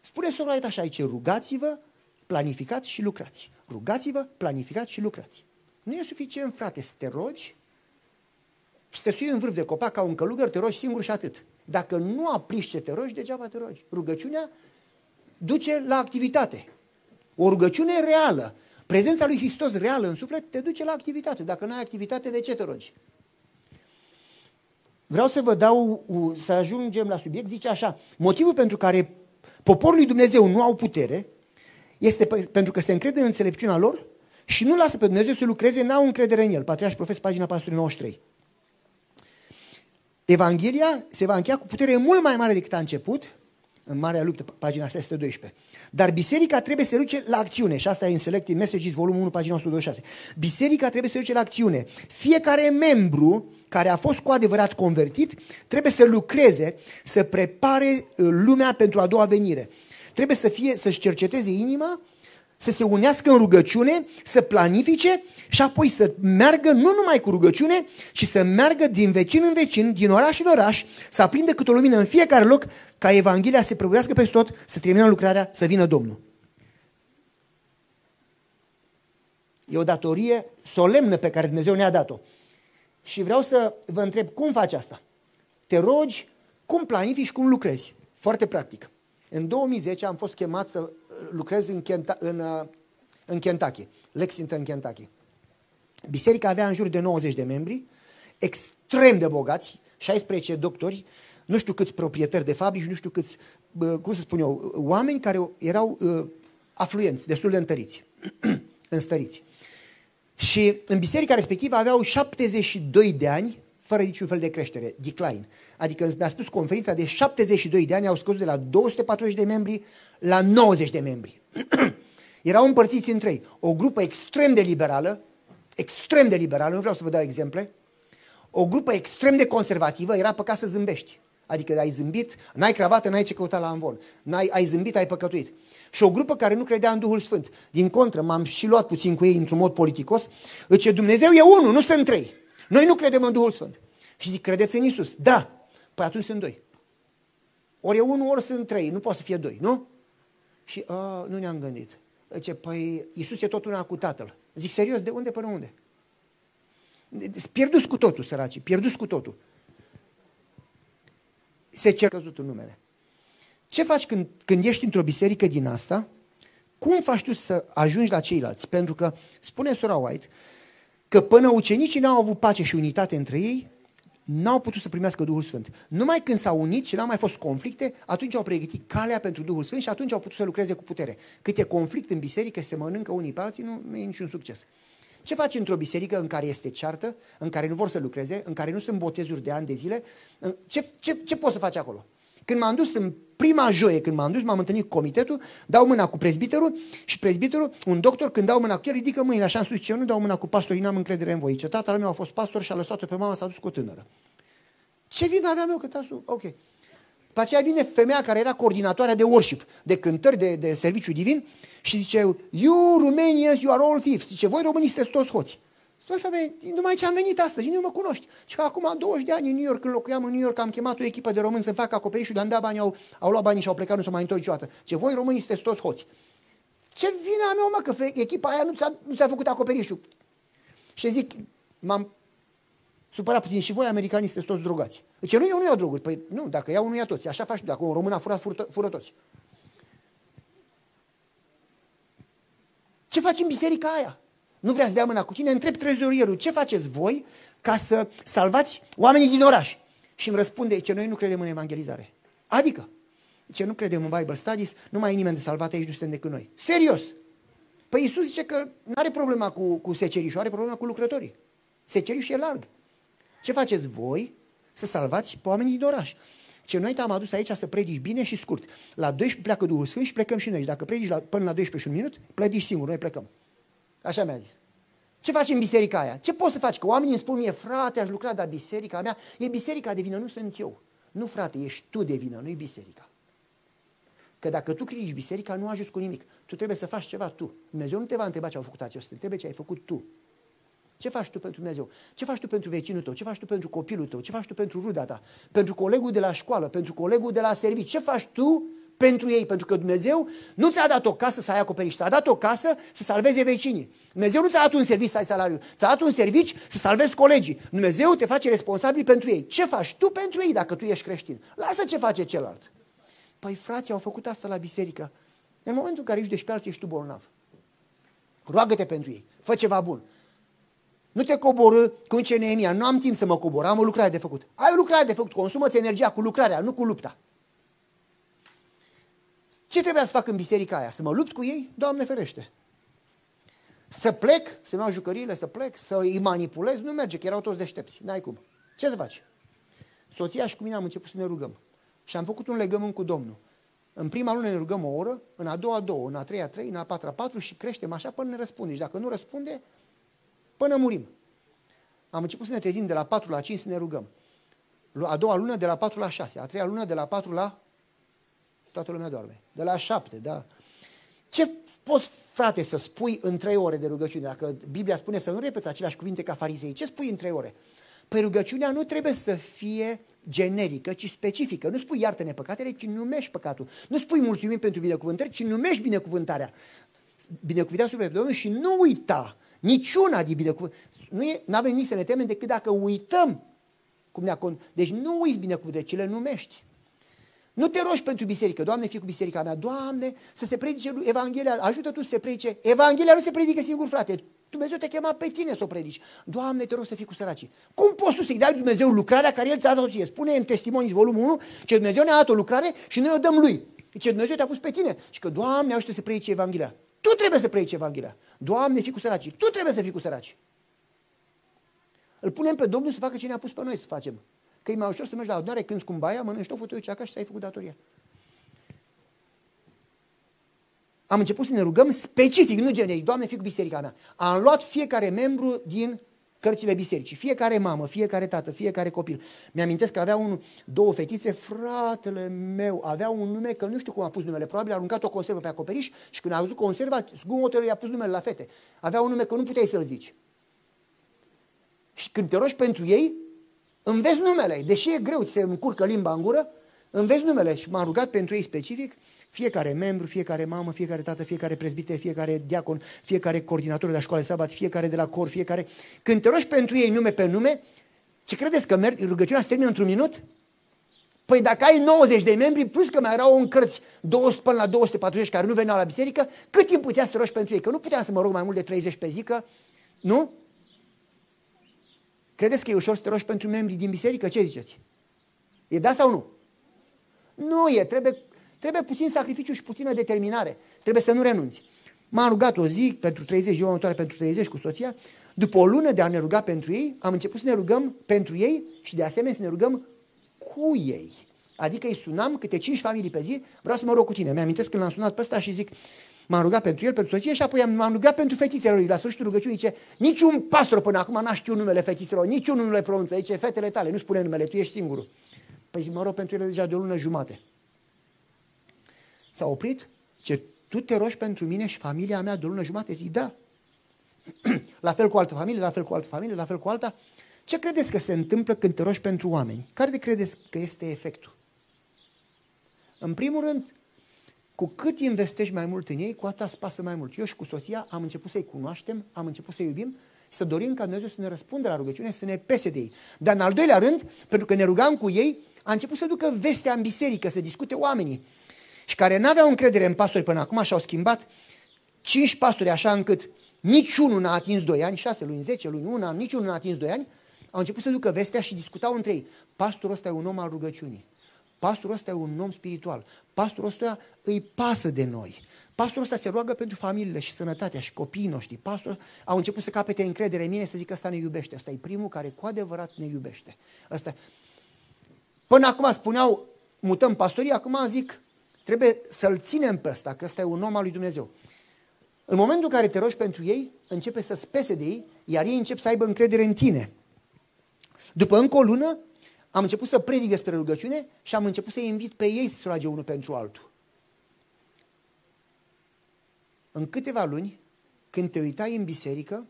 Spune sora așa aici, rugați-vă, planificați și lucrați. Rugați-vă, planificați și lucrați. Nu e suficient, frate, să te rogi și te sui în vârf de copac ca un călugăr, te rogi singur și atât. Dacă nu aplici ce te rogi, degeaba te rogi. Rugăciunea duce la activitate. O rugăciune reală, prezența lui Hristos reală în suflet, te duce la activitate. Dacă nu ai activitate, de ce te rogi? Vreau să vă dau, să ajungem la subiect, zice așa, motivul pentru care poporul lui Dumnezeu nu au putere este pentru că se încrede în înțelepciunea lor și nu lasă pe Dumnezeu să lucreze, n-au încredere în el. Patriarh și Profes, pagina 493. Evanghelia se va încheia cu putere mult mai mare decât a început, în Marea Luptă, pagina 612. Dar biserica trebuie să duce la acțiune, și asta e în Selective Messages, volumul 1, pagina 126. Biserica trebuie să duce la acțiune. Fiecare membru care a fost cu adevărat convertit trebuie să lucreze, să prepare uh, lumea pentru a doua venire. Trebuie să fie, să-și cerceteze inima, să se unească în rugăciune, să planifice și apoi să meargă nu numai cu rugăciune, ci să meargă din vecin în vecin, din oraș în oraș, să aprindă câte o lumină în fiecare loc, ca Evanghelia să se prăbuiască peste tot, să termină lucrarea, să vină Domnul. E o datorie solemnă pe care Dumnezeu ne-a dat-o. Și vreau să vă întreb, cum faci asta? Te rogi, cum planifici, cum lucrezi? Foarte practic. În 2010 am fost chemat să lucrez în, Kenta, în, uh, în Kentucky, Lexington, Kentucky. Biserica avea în jur de 90 de membri, extrem de bogați, 16 doctori, nu știu câți proprietari de fabrici, nu știu câți, cum să spun eu, oameni care erau uh, afluenți, destul de întăriți, [clears throat] înstăriți. Și în biserica respectivă aveau 72 de ani fără niciun fel de creștere, decline. Adică mi-a spus conferința de 72 de ani au scăzut de la 240 de membri la 90 de membri. [clears throat] Erau împărțiți în trei. O grupă extrem de liberală, extrem de liberală, nu vreau să vă dau exemple, o grupă extrem de conservativă, era păcat să zâmbești. Adică ai zâmbit, n-ai cravată, n-ai ce căuta la învon. N-ai, ai zâmbit, ai păcătuit. Și o grupă care nu credea în Duhul Sfânt. Din contră, m-am și luat puțin cu ei într-un mod politicos. Zice, Dumnezeu e unul, nu sunt trei. Noi nu credem în Duhul Sfânt. Și zic, credeți în Isus? Da. Păi atunci sunt doi. Ori e unul, ori sunt trei. Nu poate să fie doi, nu? Și a, nu ne-am gândit. Zice, păi Isus e tot una cu Tatăl. Zic, serios, de unde până unde? Pierduți cu totul, săracii, pierduți cu totul. Se cer căzut în numele. Ce faci când, când ești într-o biserică din asta? Cum faci tu să ajungi la ceilalți? Pentru că, spune Sora White, că până ucenicii n-au avut pace și unitate între ei, n-au putut să primească Duhul Sfânt. Numai când s-au unit și n-au mai fost conflicte, atunci au pregătit calea pentru Duhul Sfânt și atunci au putut să lucreze cu putere. Cât e conflict în biserică, se mănâncă unii pe alții, nu, nu e niciun succes. Ce faci într-o biserică în care este ceartă, în care nu vor să lucreze, în care nu sunt botezuri de ani de zile? Ce, ce, ce poți să faci acolo? Când m-am dus în prima joie, când m-am dus, m-am întâlnit cu comitetul, dau mâna cu prezbiterul și prezbiterul, un doctor, când dau mâna cu el, ridică mâinile așa în sus, ce eu nu dau mâna cu pastorii, n-am încredere în voi. Ce tatăl meu a fost pastor și a lăsat-o pe mama, s-a dus cu o tânără. Ce vină aveam eu că tasul? Ok. După aceea vine femeia care era coordinatoarea de worship, de cântări, de, de serviciu divin și zice, you Romanians, you are all thieves. Zice, voi românii sunteți toți hoți. Spune femeie, numai ce am venit astăzi, nu mă cunoști. Și că acum 20 de ani în New York, când locuiam în New York, am chemat o echipă de români să facă acoperișul, de-am dat bani, au, au luat banii și au plecat, nu s-au mai întors niciodată. Ce voi românii sunteți toți hoți. Ce vine a mea, mă, că echipa aia nu ți-a, nu ți-a făcut acoperișul. Și zic, m-am supărat puțin și voi, americanii, sunteți toți drogați. Deci nu, eu nu iau droguri. Păi nu, dacă iau, nu ia toți. Așa faci dacă un român a furat, fură, fură toți. Ce faci în biserica aia? Nu vrea să dea mâna cu tine? Întreb trezorierul, ce faceți voi ca să salvați oamenii din oraș? Și îmi răspunde, ce noi nu credem în evangelizare. Adică, ce nu credem în Bible Studies, nu mai e nimeni de salvat aici, nu suntem decât noi. Serios! Păi Iisus zice că nu are problema cu, cu secerișul, are problema cu lucrătorii. Secerișul e larg. Ce faceți voi să salvați pe oamenii din oraș? Ce noi te-am adus aici să predici bine și scurt. La 12 pleacă Duhul Sfânt și plecăm și noi. Și dacă predici la, până la 12 și un minut, plădici singur, noi plecăm. Așa mi-a zis. Ce faci în biserica aia? Ce poți să faci? Că oamenii îmi spun mie, frate, aș lucra, dar biserica mea, e biserica de vină, nu sunt eu. Nu, frate, ești tu de vină, nu e biserica. Că dacă tu critici biserica, nu ajungi cu nimic. Tu trebuie să faci ceva tu. Dumnezeu nu te va întreba ce au făcut acestea, trebuie ce ai făcut tu. Ce faci tu pentru Dumnezeu? Ce faci tu pentru vecinul tău? Ce faci tu pentru copilul tău? Ce faci tu pentru ruda ta? Pentru colegul de la școală? Pentru colegul de la serviciu? Ce faci tu pentru ei? Pentru că Dumnezeu nu ți-a dat o casă să ai acoperiș, ți-a dat o casă să salveze vecinii. Dumnezeu nu ți-a dat un serviciu să ai salariu, ți-a dat un serviciu să salvezi colegii. Dumnezeu te face responsabil pentru ei. Ce faci tu pentru ei dacă tu ești creștin? Lasă ce face celălalt. Păi frații au făcut asta la biserică. În momentul în care ești pe alții, ești tu bolnav. Roagă-te pentru ei. Fă ceva bun. Nu te coborâ cu ce Neemia. Nu am timp să mă cobor, am o lucrare de făcut. Ai o lucrare de făcut, consumă-ți energia cu lucrarea, nu cu lupta. Ce trebuia să fac în biserica aia? Să mă lupt cu ei? Doamne ferește. Să plec, să-mi iau jucăriile, să plec, să îi manipulez? Nu merge, că erau toți deștepți. N-ai cum. Ce să faci? Soția și cu mine am început să ne rugăm. Și am făcut un legământ cu Domnul. În prima lună ne rugăm o oră, în a doua două, în a treia trei, în a patra patru și creștem așa până ne răspunde. Și dacă nu răspunde, până murim. Am început să ne trezim de la 4 la 5 să ne rugăm. A doua lună de la 4 la 6, a treia lună de la 4 la... Toată lumea doarme. De la 7, da. Ce poți, frate, să spui în trei ore de rugăciune? Dacă Biblia spune să nu repeți aceleași cuvinte ca farizei, ce spui în trei ore? Păi rugăciunea nu trebuie să fie generică, ci specifică. Nu spui iartă-ne păcatele, ci numești păcatul. Nu spui mulțumim pentru binecuvântări, ci numești binecuvântarea. Binecuvântarea sub Domnul și nu uita Niciuna din binecuvântare. Nu avem nici să ne temem decât dacă uităm cum ne-a con... Deci nu uiți binecuvântări, ci le numești. Nu te rogi pentru biserică, Doamne, fii cu biserica mea, Doamne, să se predice Evanghelia, ajută Tu să se predice. Evanghelia nu se predică singur, frate. Dumnezeu te chema pe tine să o predici. Doamne, te rog să fii cu săracii. Cum poți tu să-i dai Dumnezeu lucrarea care El ți-a dat-o ție? Spune în Testimonii, volumul 1, ce Dumnezeu ne-a dat o lucrare și noi o dăm Lui. Ce Dumnezeu te-a pus pe tine. Și că, Doamne, ajută să predice Evanghelia. Tu Tu trebuie să predici Evanghelia. Doamne, fii cu săracii. Tu trebuie să fii cu săracii. Îl punem pe Domnul să facă ce ne-a pus pe noi să facem. Că e mai ușor să mergi la adunare când cu baia, mănânci tot fotoiul ce acasă și să ai făcut datoria. Am început să ne rugăm specific, nu generic. Doamne, fii cu biserica mea. Am luat fiecare membru din cărțile bisericii. Fiecare mamă, fiecare tată, fiecare copil. Mi-amintesc că avea un, două fetițe, fratele meu avea un nume, că nu știu cum a pus numele, probabil a aruncat o conservă pe acoperiș și când a văzut conserva, zgomotul i-a pus numele la fete. Avea un nume că nu puteai să-l zici. Și când te rogi pentru ei, înveți numele. Deși e greu, ți se încurcă limba în gură, înveți numele. Și m-am rugat pentru ei specific, fiecare membru, fiecare mamă, fiecare tată, fiecare prezbiter, fiecare diacon, fiecare coordinator de la școală sabat, fiecare de la cor, fiecare... Când te rogi pentru ei nume pe nume, ce credeți că merg, rugăciunea se termină într-un minut? Păi dacă ai 90 de membri, plus că mai erau în cărți 200 până la 240 care nu veneau la biserică, cât timp putea să rogi pentru ei? Că nu puteam să mă rog mai mult de 30 pe zi, că, nu? Credeți că e ușor să te rogi pentru membrii din biserică? Ce ziceți? E da sau nu? Nu e, trebuie, trebuie puțin sacrificiu și puțină determinare. Trebuie să nu renunți. M-am rugat o zi pentru 30, ziua următoare pentru 30 cu soția. După o lună de a ne ruga pentru ei, am început să ne rugăm pentru ei și de asemenea să ne rugăm cu ei. Adică îi sunam câte 5 familii pe zi, vreau să mă rog cu tine. Mi-am când l-am sunat pe ăsta și zic, M-am rugat pentru el, pentru soție și apoi m-am rugat pentru fetițele lui. La sfârșitul rugăciunii zice, niciun pastor până acum n-a știut numele fetițelor, niciunul nu le pronunță. Zice, fetele tale, nu spune numele, tu ești singurul. Păi zic, mă rog pentru ele deja de o lună jumate. S-a oprit, ce tu te rogi pentru mine și familia mea de o lună jumate? Zic, da. [clears throat] la fel cu altă familie, la fel cu altă familie, la fel cu alta. Ce credeți că se întâmplă când te rogi pentru oameni? Care de credeți că este efectul? În primul rând, cu cât investești mai mult în ei, cu atât îți pasă mai mult. Eu și cu soția am început să-i cunoaștem, am început să-i iubim, să dorim ca Dumnezeu să ne răspundă la rugăciune, să ne pese de ei. Dar în al doilea rând, pentru că ne rugam cu ei, a început să ducă vestea în biserică, să discute oamenii. Și care n-aveau încredere în pastori până acum și-au schimbat cinci pastori așa încât niciunul n-a atins doi ani, șase luni, zece luni, un an, niciunul n-a atins doi ani, au început să ducă vestea și discutau între ei. Pastorul ăsta e un om al rugăciunii. Pastorul ăsta e un om spiritual. Pastorul ăsta îi pasă de noi. Pastorul ăsta se roagă pentru familiile și sănătatea și copiii noștri. Pastorul au început să capete încredere în mine să zic că ăsta ne iubește. Ăsta e primul care cu adevărat ne iubește. Ăsta. Până acum spuneau, mutăm pastorii, acum zic, trebuie să-l ținem pe ăsta, că ăsta e un om al lui Dumnezeu. În momentul în care te rogi pentru ei, începe să spese de ei, iar ei încep să aibă încredere în tine. După încă o lună, am început să predic despre rugăciune și am început să invit pe ei să se roage unul pentru altul. În câteva luni, când te uitai în biserică,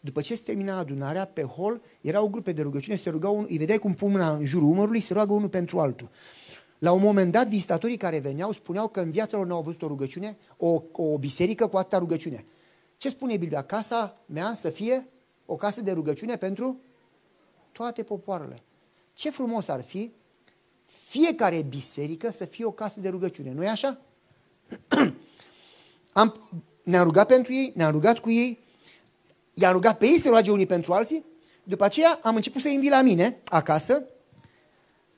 după ce se termina adunarea, pe hol erau grupe de rugăciune, se rugau unul, îi vedeai cum pun mâna în jurul umărului, se roagă unul pentru altul. La un moment dat, vizitatorii care veneau spuneau că în viața lor nu au văzut o rugăciune, o, o biserică cu atâta rugăciune. Ce spune Biblia? Casa mea să fie o casă de rugăciune pentru toate popoarele. Ce frumos ar fi fiecare biserică să fie o casă de rugăciune, nu-i așa? [clears throat] Am, ne-am rugat pentru ei, ne-am rugat cu ei, i-am rugat pe ei să roage unii pentru alții, după aceea am început să invit la mine acasă,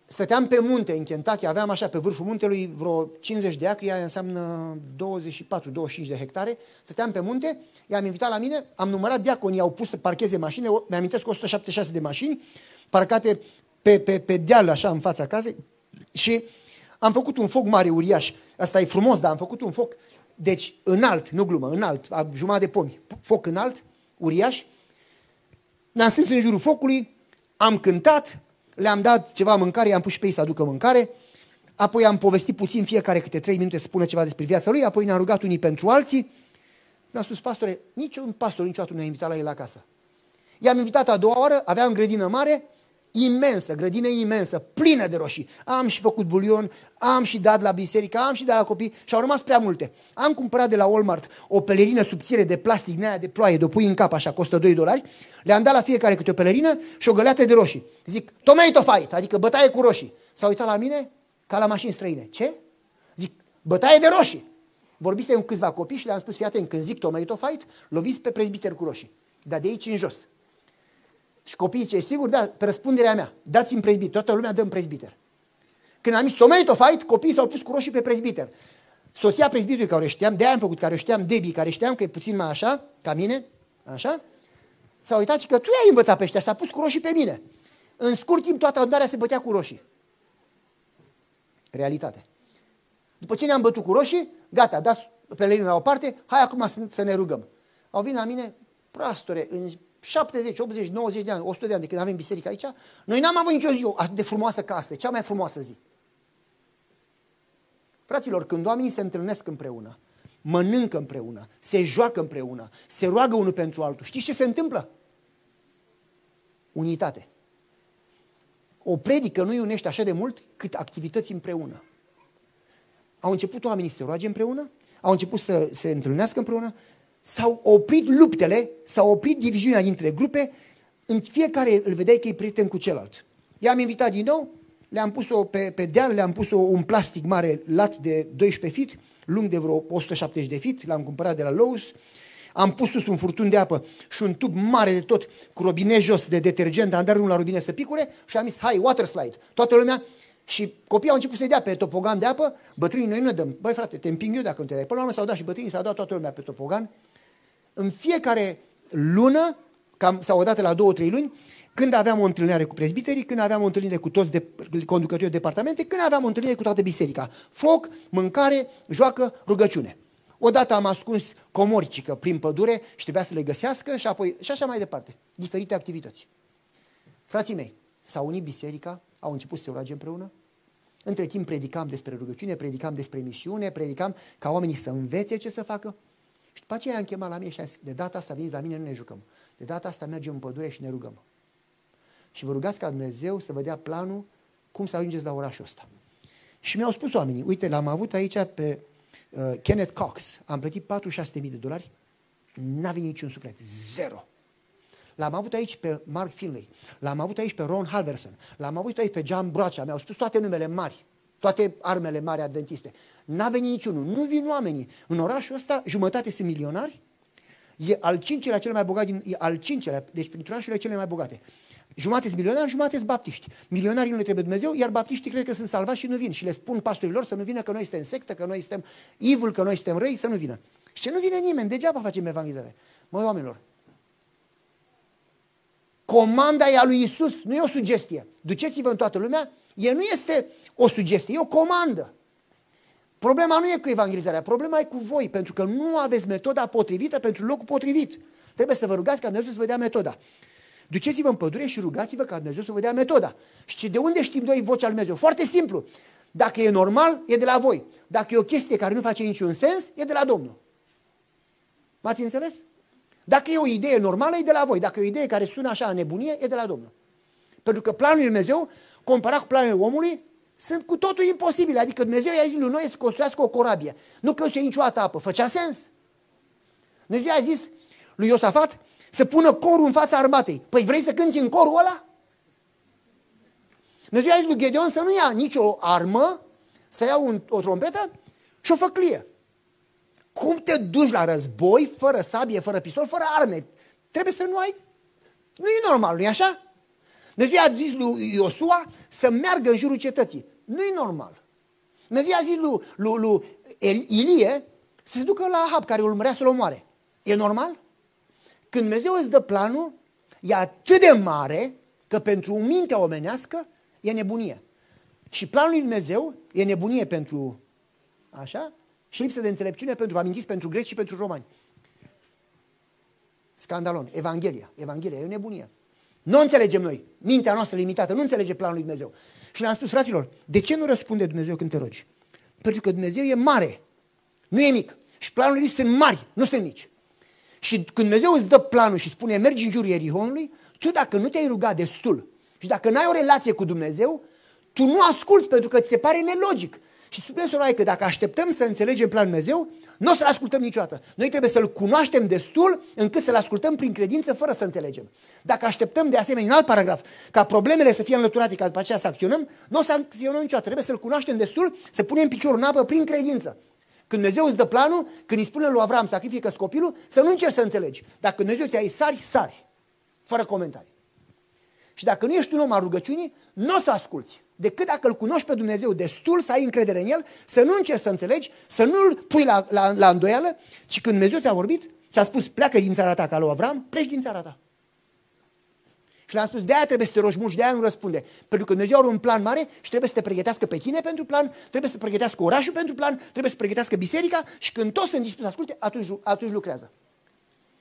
stăteam pe munte în Kentucky, aveam așa pe vârful muntelui vreo 50 de acri, aia înseamnă 24-25 de hectare, stăteam pe munte, i-am invitat la mine, am numărat diaconii, au pus să parcheze mașini, mi-amintesc 176 de mașini, parcate pe, pe, pe deal așa în fața casei și am făcut un foc mare, uriaș. Asta e frumos, dar am făcut un foc, deci înalt, nu glumă, înalt, jumătate de pomi, foc înalt, uriaș. Ne-am strâns în jurul focului, am cântat, le-am dat ceva mâncare, i-am pus și pe ei să aducă mâncare, apoi am povestit puțin fiecare câte trei minute să spună ceva despre viața lui, apoi ne-am rugat unii pentru alții. Mi-a spus, pastore, niciun pastor niciodată nu ne-a invitat la el acasă. I-am invitat a doua oară, aveam grădină mare, imensă, grădină imensă, plină de roșii. Am și făcut bulion, am și dat la biserică, am și dat la copii și au rămas prea multe. Am cumpărat de la Walmart o pelerină subțire de plastic, nea de ploaie, de o pui în cap, așa, costă 2 dolari. Le-am dat la fiecare câte o pelerină și o găleată de roșii. Zic, tomato fight, adică bătaie cu roșii. S-a uitat la mine ca la mașini străine. Ce? Zic, bătaie de roșii. Vorbise cu câțiva copii și le-am spus, fii atent, când zic tomato fight, loviți pe prezbiter cu roșii. Dar de aici în jos. Și copiii ce sigur, da, pe răspunderea mea, dați-mi prezbiter, toată lumea dă în prezbiter. Când am zis tomato fight, copiii s-au pus cu roșii pe prezbiter. soția prezbitului care o știam, de-aia am făcut, care o știam, Debbie, care știam că e puțin mai așa, ca mine, așa, s-a uitat și că tu i-ai învățat pe ăștia, s-a pus cu roșii pe mine. În scurt timp toată adunarea se bătea cu roșii. Realitate. După ce ne-am bătut cu roșii, gata, dați pelerinul la o parte, hai acum să, să ne rugăm. Au venit la mine, prastore, în 70, 80, 90 de ani, 100 de ani de când avem biserică aici, noi n-am avut nicio zi atât de frumoasă ca asta, cea mai frumoasă zi. Fraților, când oamenii se întâlnesc împreună, mănâncă împreună, se joacă împreună, se roagă unul pentru altul, știți ce se întâmplă? Unitate. O predică nu îi unește așa de mult cât activități împreună. Au început oamenii să se roage împreună, au început să se întâlnească împreună, s-au oprit luptele, s-au oprit diviziunea dintre grupe, în fiecare îl vedeai că e prieten cu celălalt. I-am invitat din nou, le-am pus-o pe, pe deal, le-am pus-o un plastic mare lat de 12 feet, lung de vreo 170 de feet, l-am cumpărat de la Lowe's, am pus sus un furtun de apă și un tub mare de tot cu robinet jos de detergent, am dat unul la robinet să picure și am zis, hai, water slide. Toată lumea și copiii au început să dea pe topogan de apă, bătrânii noi nu ne dăm. Băi frate, te împing eu dacă nu te dai. Până la urmă s-au dat și bătrânii, s-au dat toată lumea pe topogan. În fiecare lună, cam, sau o dată la două, trei luni, când aveam o întâlnire cu prezbiterii, când aveam o întâlnire cu toți de, conducătorii de departamente, când aveam o întâlnire cu toată biserica. Foc, mâncare, joacă, rugăciune. Odată am ascuns comorcică prin pădure și trebuia să le găsească și apoi și așa mai departe. Diferite activități. Frații mei, s-a unit biserica, au început să se roage împreună. Între timp predicam despre rugăciune, predicam despre misiune, predicam ca oamenii să învețe ce să facă. Și după aceea am chemat la mine și am zis, de data asta veniți la mine, nu ne jucăm. De data asta mergem în pădure și ne rugăm. Și vă rugați ca Dumnezeu să vă dea planul cum să ajungeți la orașul ăsta. Și mi-au spus oamenii, uite, l-am avut aici pe uh, Kenneth Cox, am plătit 46.000 de dolari, n-a venit niciun suflet, zero. L-am avut aici pe Mark Finley, l-am avut aici pe Ron Halverson, l-am avut aici pe John Brocea, mi-au spus toate numele mari, toate armele mari adventiste. N-a venit niciunul, nu vin oamenii. În orașul ăsta jumătate sunt milionari, e al cincelea cel mai bogat din, e al cincelea, deci printre orașurile cele mai bogate. Jumate sunt milionari, jumate sunt baptiști. Milionarii nu le trebuie Dumnezeu, iar baptiștii cred că sunt salvați și nu vin. Și le spun pastorilor să nu vină, că noi suntem sectă, că noi suntem evil, că noi suntem răi, să nu vină. Și ce nu vine nimeni, degeaba facem evangelizare. Măi, oamenilor, comanda e a lui Isus, nu e o sugestie. Duceți-vă în toată lumea, e nu este o sugestie, e o comandă. Problema nu e cu evangelizarea, problema e cu voi, pentru că nu aveți metoda potrivită pentru locul potrivit. Trebuie să vă rugați ca Dumnezeu să vă dea metoda. Duceți-vă în pădure și rugați-vă ca Dumnezeu să vă dea metoda. Și de unde știm noi vocea lui Dumnezeu? Foarte simplu. Dacă e normal, e de la voi. Dacă e o chestie care nu face niciun sens, e de la Domnul. M-ați înțeles? Dacă e o idee normală, e de la voi. Dacă e o idee care sună așa în nebunie, e de la Domnul. Pentru că planul lui Dumnezeu, comparat cu planurile omului, sunt cu totul imposibile. Adică Dumnezeu i-a zis lui Noe să construiască o corabie. Nu că o să niciodată apă. Făcea sens. Dumnezeu a zis lui Iosafat să pună corul în fața armatei. Păi vrei să cânti în corul ăla? Dumnezeu a zis lui Gedeon să nu ia nicio armă, să ia un, o trompetă și o făclie. Cum te duci la război fără sabie, fără pistol, fără arme? Trebuie să nu ai... Nu e normal, nu e așa? Dumnezeu a zis lui Iosua să meargă în jurul cetății. Nu e normal. Dumnezeu a zis lui, lui, lui Ilie să se ducă la Ahab, care urmărea să-l omoare. E normal? Când Dumnezeu îți dă planul, e atât de mare că pentru mintea omenească e nebunie. Și planul lui Dumnezeu e nebunie pentru așa și lipsă de înțelepciune pentru amintiți, pentru greci și pentru romani. Scandalon. Evanghelia. Evanghelia e o nebunie. Nu înțelegem noi. Mintea noastră limitată nu înțelege planul lui Dumnezeu. Și le-am spus, fraților, de ce nu răspunde Dumnezeu când te rogi? Pentru că Dumnezeu e mare, nu e mic. Și planurile lui sunt mari, nu sunt mici. Și când Dumnezeu îți dă planul și spune mergi în jurul Erihonului, tu dacă nu te-ai rugat destul și dacă n-ai o relație cu Dumnezeu, tu nu asculți pentru că ți se pare nelogic. Și spune sora că dacă așteptăm să înțelegem planul Dumnezeu, nu o să-L ascultăm niciodată. Noi trebuie să-L cunoaștem destul încât să-L ascultăm prin credință fără să înțelegem. Dacă așteptăm de asemenea în alt paragraf ca problemele să fie înlăturate ca după aceea să acționăm, nu o să acționăm niciodată. Trebuie să-L cunoaștem destul, să punem piciorul în apă prin credință. Când Dumnezeu îți dă planul, când îi spune lui Avram sacrifică copilul, să nu încerci să înțelegi. Dacă Dumnezeu ți-a sari, sari. Fără comentarii. Și dacă nu ești un om al rugăciunii, nu o să asculți. Decât dacă îl cunoști pe Dumnezeu destul să ai încredere în El, să nu încerci să înțelegi, să nu-l pui la, la, la îndoială, ci când Dumnezeu ți-a vorbit, ți-a spus pleacă din țara ta ca lui Avram, pleci din țara ta. Și le-am spus, de-aia trebuie să te rogi mult și de-aia nu răspunde. Pentru că Dumnezeu are un plan mare și trebuie să te pregătească pe tine pentru plan, trebuie să pregătească orașul pentru plan, trebuie să pregătească biserica și când toți sunt dispuși să asculte, atunci, atunci lucrează.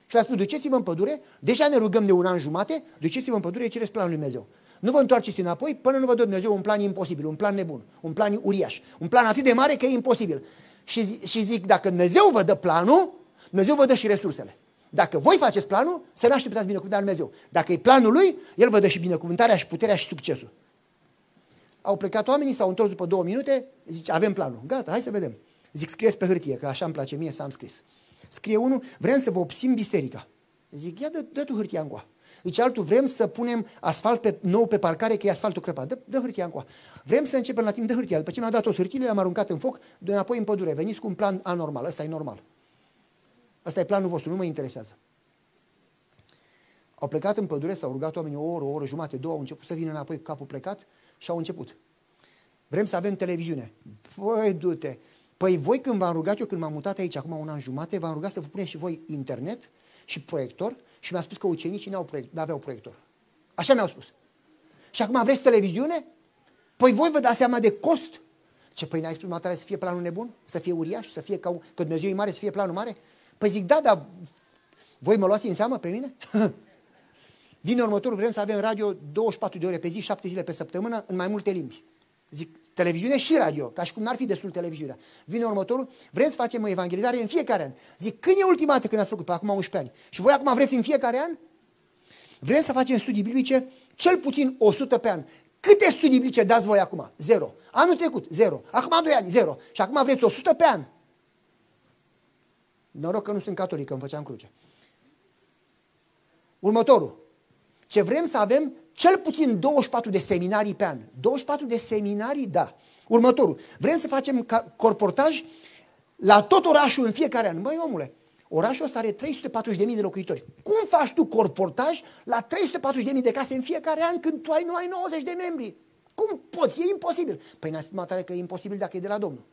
Și le-am spus, duceți-vă în pădure, deja ne rugăm de un an jumate, duceți-vă în pădure, cereți planul lui Dumnezeu. Nu vă întoarceți înapoi până nu vă dă Dumnezeu un plan imposibil, un plan nebun, un plan uriaș, un plan atât de mare că e imposibil. Și, zi, și zic, dacă Dumnezeu vă dă planul, Dumnezeu vă dă și resursele. Dacă voi faceți planul, să nu așteptați binecuvântarea lui Dumnezeu. Dacă e planul lui, El vă dă și binecuvântarea și puterea și succesul. Au plecat oamenii, s-au întors după două minute, zice, avem planul. Gata, hai să vedem. Zic, scrieți pe hârtie, că așa îmi place mie să am scris. Scrie unul, vrem să vă opsim biserica. Zic, ia dă, dă tu hârtia încoa. Zice altul, vrem să punem asfalt pe, nou pe parcare, că e asfaltul crăpat. Dă, dă hârtia încoa. Vrem să începem la timp, de hârtia. După ce mi-a dat o hârtile, le-am aruncat în foc, de înapoi în pădure. Veniți cu un plan anormal. Ăsta e normal. Asta e planul vostru, nu mă interesează. Au plecat în pădure, s-au rugat oamenii o oră, o oră jumate, două, au început să vină înapoi cu capul plecat și au început. Vrem să avem televiziune. Păi, du-te. Păi voi când v-am rugat eu, când m-am mutat aici, acum un an jumate, v-am rugat să vă puneți și voi internet și proiector și mi-a spus că ucenicii n-au proiect, n-aveau proiector. Așa mi-au spus. Și acum vreți televiziune? Păi voi vă dați seama de cost. Ce, păi n-ai spus matare să fie planul nebun? Să fie uriaș? Să fie ca, că Dumnezeu e mare, să fie planul mare? Păi zic, da, dar voi mă luați în seamă pe mine? [laughs] Vine următorul, vrem să avem radio 24 de ore pe zi, 7 zile pe săptămână, în mai multe limbi. Zic, televiziune și radio, ca și cum n-ar fi destul televiziunea. Vine următorul, vrem să facem o evangelizare în fiecare an. Zic, când e ultima dată când ați făcut? Pe acum 11 ani. Și voi acum vreți în fiecare an? Vrem să facem studii biblice cel puțin 100 pe an. Câte studii biblice dați voi acum? Zero. Anul trecut, zero. Acum 2 ani, zero. Și acum vreți 100 pe an. Noroc că nu sunt catolic, că îmi făceam cruce. Următorul. Ce vrem să avem cel puțin 24 de seminarii pe an. 24 de seminarii, da. Următorul. Vrem să facem corportaj la tot orașul în fiecare an. Băi, omule, orașul ăsta are 340.000 de locuitori. Cum faci tu corportaj la 340.000 de case în fiecare an când tu ai numai 90 de membri? Cum poți? E imposibil. Păi ne-a spus tare că e imposibil dacă e de la Domnul.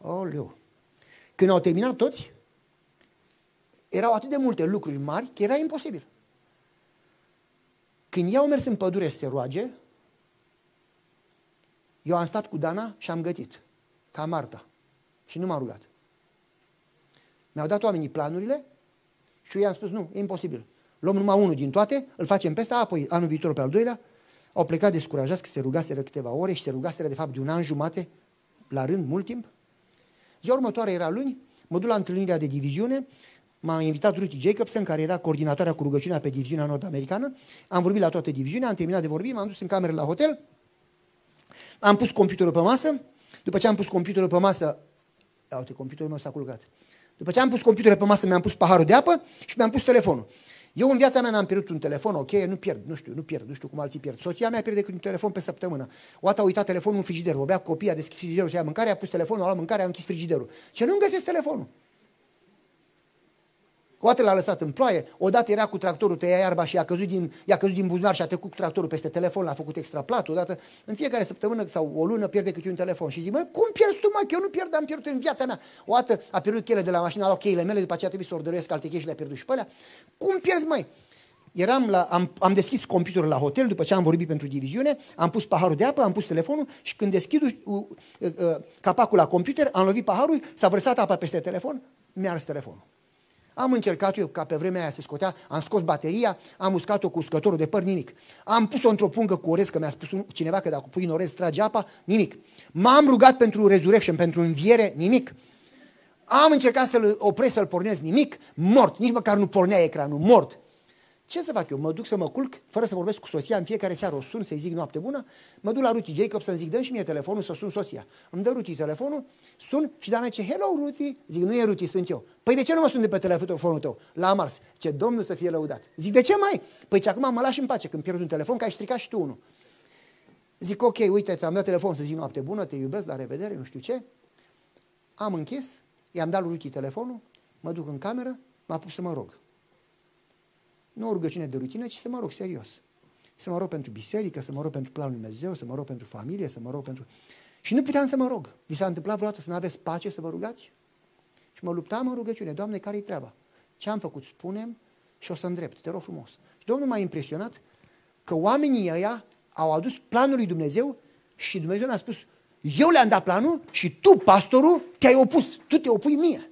Oleu. Când au terminat toți, erau atât de multe lucruri mari că era imposibil. Când ei au mers în pădure să se roage, eu am stat cu Dana și am gătit, ca Marta. Și nu m-am rugat. Mi-au dat oamenii planurile și eu i-am spus, nu, e imposibil. Luăm numai unul din toate, îl facem pe ăsta, apoi anul viitor pe al doilea. Au plecat descurajați că se rugaseră câteva ore și se rugaseră de fapt de un an jumate, la rând, mult timp. Ziua următoare era luni, mă duc la întâlnirea de diviziune, m-a invitat Ruti Jacobson, care era coordonatoarea cu rugăciunea pe diviziunea nord-americană. Am vorbit la toată diviziunea, am terminat de vorbit, m-am dus în cameră la hotel, am pus computerul pe masă, după ce am pus computerul pe masă, da, uite, computerul meu s-a culcat. După ce am pus computerul pe masă, mi-am pus paharul de apă și mi-am pus telefonul. Eu în viața mea n-am pierdut un telefon, ok, nu pierd, nu știu, nu pierd, nu știu cum alții pierd. Soția mea pierde un telefon pe săptămână. O dată a uitat telefonul în frigider, vorbea cu copii, a deschis frigiderul, să ia mâncare, a pus telefonul, a luat mâncare, a închis frigiderul. Ce nu găsesc telefonul? O dată l-a lăsat în ploaie, odată era cu tractorul, tăia iarba și i-a căzut, din, i-a căzut din buzunar și a trecut cu tractorul peste telefon, l-a făcut extra plat, odată în fiecare săptămână sau o lună pierde câte un telefon și zic, mă, cum pierzi tu, mă, că eu nu pierd, am pierdut în viața mea. O dată a pierdut cheile de la mașină, a luat cheile mele, după aceea trebuie să ordăruiesc alte cheie și le-a pierdut și pe alea. Cum pierzi, mai? Eram la, am, am deschis computerul la hotel după ce am vorbit pentru diviziune, am pus paharul de apă, am pus telefonul și când deschid uh, uh, uh, capacul la computer, am lovit paharul, s-a vărsat apa peste telefon, mi-a ars telefonul. Am încercat eu, ca pe vremea aia se scotea, am scos bateria, am uscat-o cu uscătorul de păr, nimic. Am pus-o într-o pungă cu orez, că mi-a spus cineva că dacă pui în orez trage apa, nimic. M-am rugat pentru resurrection, pentru înviere, nimic. Am încercat să-l opresc, să-l pornesc, nimic, mort, nici măcar nu pornea ecranul, mort. Ce să fac eu? Mă duc să mă culc, fără să vorbesc cu soția, în fiecare seară o sun să-i zic noapte bună, mă duc la Ruti Jacob să-mi zic, dă și mie telefonul să sun soția. Îmi dă Ruti telefonul, sun și Dana ce, hello Ruti, zic, nu e Ruti, sunt eu. Păi de ce nu mă sun de pe telefonul tău? La Mars. Ce Domnul să fie lăudat. Zic, de ce mai? Păi ce acum mă lași în pace când pierd un telefon, că ai stricat și tu unul. Zic, ok, uite, ți-am dat telefon să zic noapte bună, te iubesc, la revedere, nu știu ce. Am închis, i-am dat lui Ruti telefonul, mă duc în cameră, m-a pus să mă rog. Nu o rugăciune de rutină, ci să mă rog serios. Să mă rog pentru biserică, să mă rog pentru planul Dumnezeu, să mă rog pentru familie, să mă rog pentru... Și nu puteam să mă rog. Vi s-a întâmplat vreodată să nu aveți pace să vă rugați? Și mă luptam în rugăciune. Doamne, care-i treaba? Ce am făcut? Spunem și o să îndrept. Te rog frumos. Și Domnul m-a impresionat că oamenii ăia au adus planul lui Dumnezeu și Dumnezeu mi-a spus, eu le-am dat planul și tu, pastorul, te-ai opus. Tu te opui mie.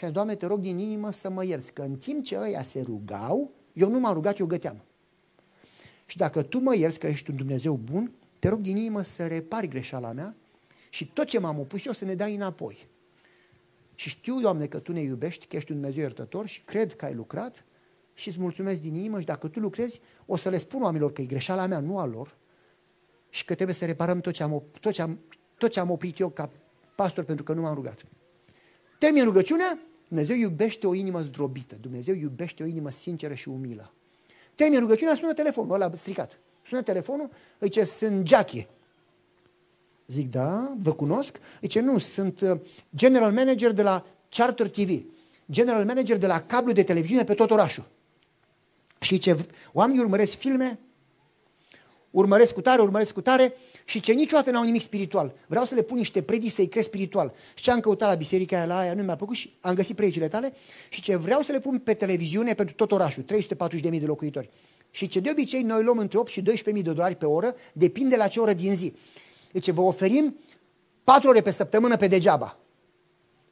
Și am Doamne, te rog din inimă să mă ierți, că în timp ce ăia se rugau, eu nu m-am rugat, eu găteam. Și dacă tu mă ierți că ești un Dumnezeu bun, te rog din inimă să repari greșeala mea și tot ce m-am opus eu să ne dai înapoi. Și știu, Doamne, că Tu ne iubești, că ești un Dumnezeu iertător și cred că ai lucrat și îți mulțumesc din inimă și dacă Tu lucrezi, o să le spun oamenilor că e greșeala mea, nu a lor și că trebuie să reparăm tot ce am, tot ce am, tot ce am oprit eu ca pastor pentru că nu m-am rugat. Termin rugăciunea, Dumnezeu iubește o inimă zdrobită, Dumnezeu iubește o inimă sinceră și umilă. Termin rugăciunea, sună telefonul, ăla stricat. Sună telefonul, îi ce sunt Jackie. Zic, da, vă cunosc? Zice, nu, sunt uh, general manager de la Charter TV, general manager de la cablu de televiziune pe tot orașul. Și ce oamenii urmăresc filme, urmăresc cu tare, urmăresc cu tare și ce niciodată n-au nimic spiritual. Vreau să le pun niște predici să-i cresc spiritual. Și ce am căutat la biserica aia, la aia, nu mi-a plăcut și am găsit predicile tale și ce vreau să le pun pe televiziune pentru tot orașul, 340.000 de locuitori. Și ce de obicei noi luăm între 8 și 12.000 de dolari pe oră, depinde la ce oră din zi. Deci vă oferim 4 ore pe săptămână pe degeaba.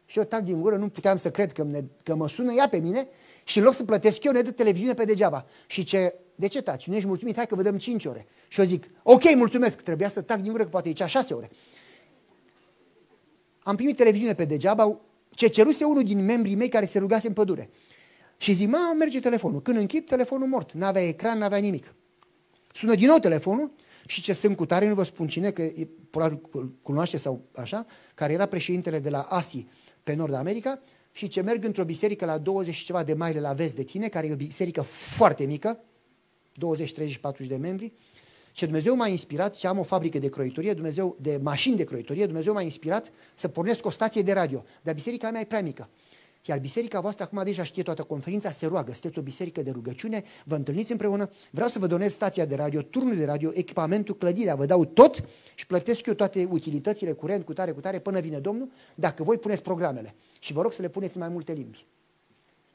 Și eu tac din gură, nu puteam să cred că, ne, că mă sună ea pe mine și în loc să plătesc eu, ne dă televiziune pe degeaba. Și ce, de ce taci? Nu ești mulțumit? Hai că vă dăm 5 ore. Și eu zic, ok, mulțumesc, trebuia să tac din gură, că poate e cea 6 ore. Am primit televiziune pe degeaba, ce ceruse unul din membrii mei care se rugase în pădure. Și zic, mă, merge telefonul. Când închid, telefonul mort. N-avea ecran, n-avea nimic. Sună din nou telefonul și ce sunt cu tare, nu vă spun cine, că e, probabil cunoaște sau așa, care era președintele de la ASI pe Nord America și ce merg într-o biserică la 20 și ceva de maile la vest de tine, care e o biserică foarte mică, 20, 30, 40 de membri, și Dumnezeu m-a inspirat, și am o fabrică de croitorie, Dumnezeu, de mașini de croitorie, Dumnezeu m-a inspirat să pornesc o stație de radio, dar biserica mea e prea mică. Iar biserica voastră acum deja știe toată conferința, se roagă, sunteți o biserică de rugăciune, vă întâlniți împreună, vreau să vă donez stația de radio, turnul de radio, echipamentul, clădirea, vă dau tot și plătesc eu toate utilitățile, curent, cu tare, cu tare, până vine Domnul, dacă voi puneți programele. Și vă rog să le puneți în mai multe limbi.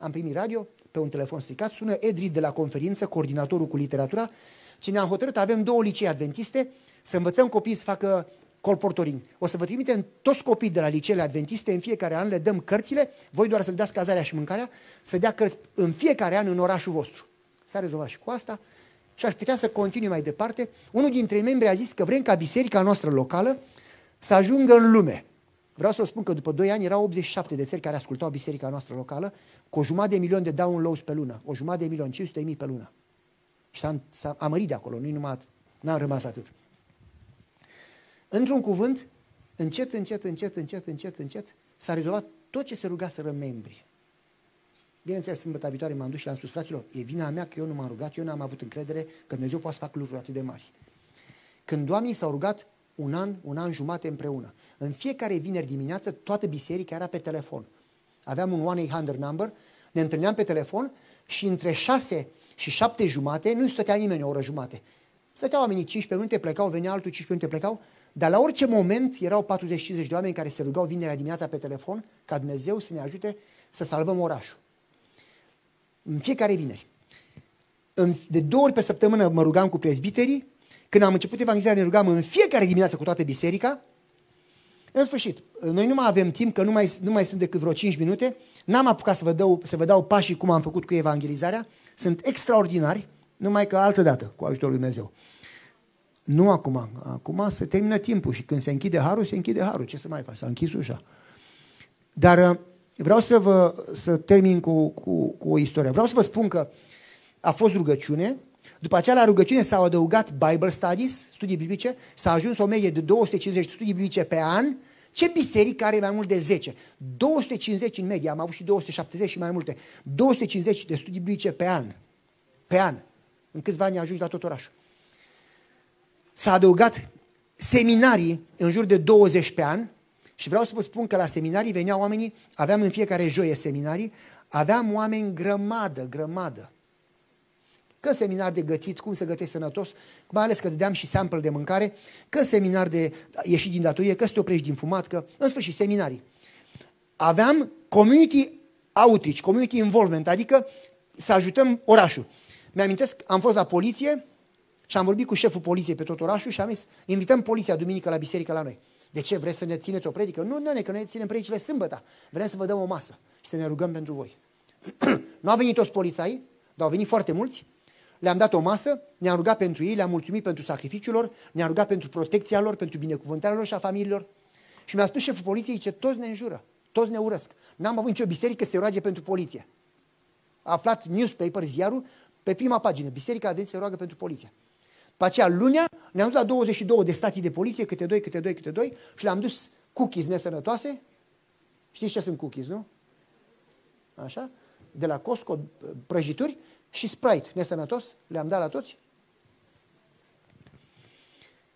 Am primit radio, pe un telefon stricat, sună Edri de la conferință, coordinatorul cu literatura, ce ne-am hotărât, avem două licee adventiste, să învățăm copiii să facă colportoring. O să vă trimitem toți copiii de la liceele adventiste, în fiecare an le dăm cărțile, voi doar să le dați cazarea și mâncarea, să dea cărți în fiecare an în orașul vostru. S-a rezolvat și cu asta și aș putea să continui mai departe. Unul dintre membri a zis că vrem ca biserica noastră locală să ajungă în lume. Vreau să vă spun că după 2 ani erau 87 de țări care ascultau biserica noastră locală, cu o jumătate de milion de downloads pe lună, o jumătate de milion, 500 de mii pe lună. Și s-a, s-a amărit de acolo, nu numai n-am rămas atât. Într-un cuvânt, încet, încet, încet, încet, încet, încet, s-a rezolvat tot ce se ruga să membri. Bineînțeles, sâmbătă viitoare m-am dus și le-am spus, fraților, e vina mea că eu nu m-am rugat, eu n-am avut încredere că Dumnezeu poate să facă lucruri atât de mari. Când oamenii s-au rugat un an, un an jumate împreună, în fiecare vineri dimineață, toată biserica era pe telefon. Aveam un 1-800 number, ne întâlneam pe telefon și între 6 și 7 jumate nu stătea nimeni o oră jumate. Stăteau oamenii 15 minute, plecau, venea altul 15 minute, plecau dar la orice moment erau 40-50 de oameni care se rugau vinerea dimineața pe telefon ca Dumnezeu să ne ajute să salvăm orașul. În fiecare vineri. De două ori pe săptămână mă rugam cu prezbiterii. Când am început evangelizarea ne rugam în fiecare dimineață cu toată biserica. În sfârșit, noi nu mai avem timp, că nu mai, nu mai sunt decât vreo 5 minute. N-am apucat să vă, dau, să vă dau pașii cum am făcut cu evangelizarea. Sunt extraordinari, numai că altă dată, cu ajutorul Lui Dumnezeu. Nu acum. Acum se termină timpul și când se închide harul, se închide harul. Ce să mai faci? S-a închis ușa. Dar uh, vreau să vă să termin cu, cu, cu o istorie. Vreau să vă spun că a fost rugăciune, după aceea la rugăciune s-au adăugat Bible Studies, studii biblice, s-a ajuns o medie de 250 studii biblice pe an. Ce biserică are mai mult de 10? 250 în medie, am avut și 270 și mai multe. 250 de studii biblice pe an. Pe an. În câțiva ani ajungi la tot orașul s-a adăugat seminarii în jur de 20 pe an și vreau să vă spun că la seminarii veneau oamenii, aveam în fiecare joie seminarii, aveam oameni grămadă, grămadă. Că seminar de gătit, cum să gătești sănătos, mai ales că dădeam și sample de mâncare, că seminar de ieșit din datorie, că să te oprești din fumat, că în sfârșit seminarii. Aveam community outreach, community involvement, adică să ajutăm orașul. Mi-amintesc, am fost la poliție și am vorbit cu șeful poliției pe tot orașul și am zis, invităm poliția duminică la biserică la noi. De ce? Vreți să ne țineți o predică? Nu, nu, că noi ținem predicile sâmbătă. Vrem să vă dăm o masă și să ne rugăm pentru voi. [clears throat] nu au venit toți polițai, dar au venit foarte mulți. Le-am dat o masă, ne-am rugat pentru ei, le-am mulțumit pentru sacrificiul lor, ne-am rugat pentru protecția lor, pentru binecuvântarea lor și a familiilor. Și mi-a spus șeful poliției ce toți ne înjură, toți ne urăsc. N-am avut nicio biserică să se roage pentru poliție. A aflat newspaper, ziarul, pe prima pagină. Biserica a venit să se roagă pentru poliție. Pe aceea lunea ne-am dus la 22 de stații de poliție, câte doi, câte doi, câte doi, și le-am dus cookies nesănătoase. Știți ce sunt cookies, nu? Așa? De la Costco, prăjituri și Sprite nesănătos, le-am dat la toți.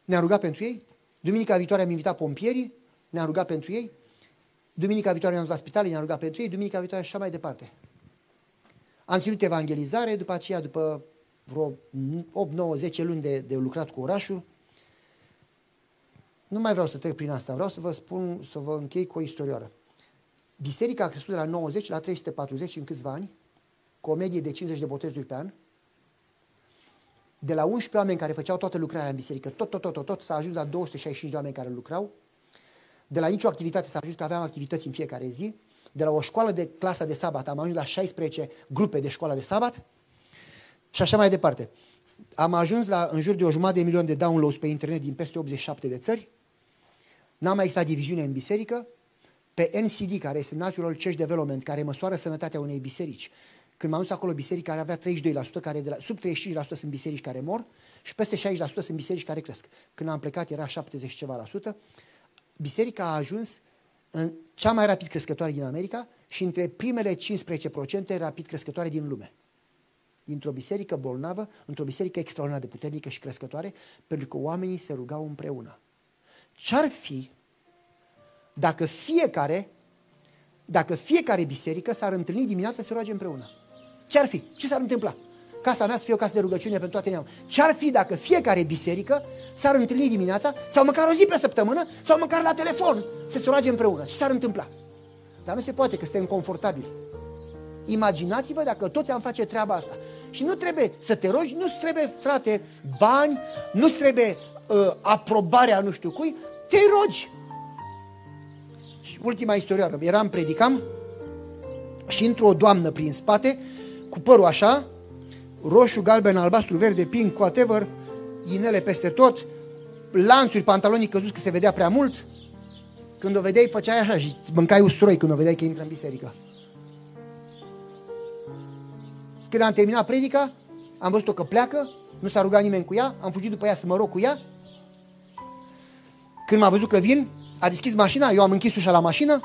Ne-am rugat pentru ei. Duminica viitoare am invitat pompierii, ne-am rugat pentru ei. Duminica viitoare ne-am dus la spital, ne-am rugat pentru ei. Duminica viitoare și așa mai departe. Am ținut evangelizare, după aceea, după vreo 8, 9, 10 luni de, de lucrat cu orașul. Nu mai vreau să trec prin asta, vreau să vă spun, să vă închei cu o istorioară. Biserica a crescut de la 90 la 340 în câțiva ani, cu o medie de 50 de botezuri pe an. De la 11 oameni care făceau toată lucrarea în biserică, tot, tot, tot, tot, tot s-a ajuns la 265 de oameni care lucrau. De la nicio activitate s-a ajuns că aveam activități în fiecare zi. De la o școală de clasa de sabat am ajuns la 16 grupe de școală de sabat și așa mai departe. Am ajuns la în jur de o jumătate de milion de downloads pe internet din peste 87 de țări. N-a mai existat diviziune în biserică. Pe NCD, care este Natural Church Development, care măsoară sănătatea unei biserici, când m-am dus acolo, biserica care avea 32%, care de la, sub 35% sunt biserici care mor și peste 60% sunt biserici care cresc. Când am plecat era 70 ceva la sută. Biserica a ajuns în cea mai rapid crescătoare din America și între primele 15% rapid crescătoare din lume. Dintr-o biserică bolnavă, într-o biserică extraordinar de puternică și crescătoare, pentru că oamenii se rugau împreună. Ce-ar fi dacă fiecare, dacă fiecare biserică s-ar întâlni dimineața să se roage împreună? Ce-ar fi? Ce s-ar întâmpla? Casa mea să fie o casă de rugăciune pentru toate neamurile. Ce-ar fi dacă fiecare biserică s-ar întâlni dimineața, sau măcar o zi pe săptămână, sau măcar la telefon, să se roage împreună? Ce s-ar întâmpla? Dar nu se poate, că suntem confortabili. Imaginați-vă dacă toți am face treaba asta. Și nu trebuie să te rogi, nu trebuie, frate, bani, nu trebuie uh, aprobarea nu știu cui, te rogi. Și ultima istorie, eram, predicam și într-o doamnă prin spate, cu părul așa, roșu, galben, albastru, verde, pink, whatever, inele peste tot, lanțuri, pantaloni căzuți că se vedea prea mult. Când o vedeai, făceai așa și mâncai ustroi când o vedeai că intră în biserică. Când am terminat predica, am văzut-o că pleacă, nu s-a rugat nimeni cu ea, am fugit după ea să mă rog cu ea. Când m-a văzut că vin, a deschis mașina, eu am închis ușa la mașină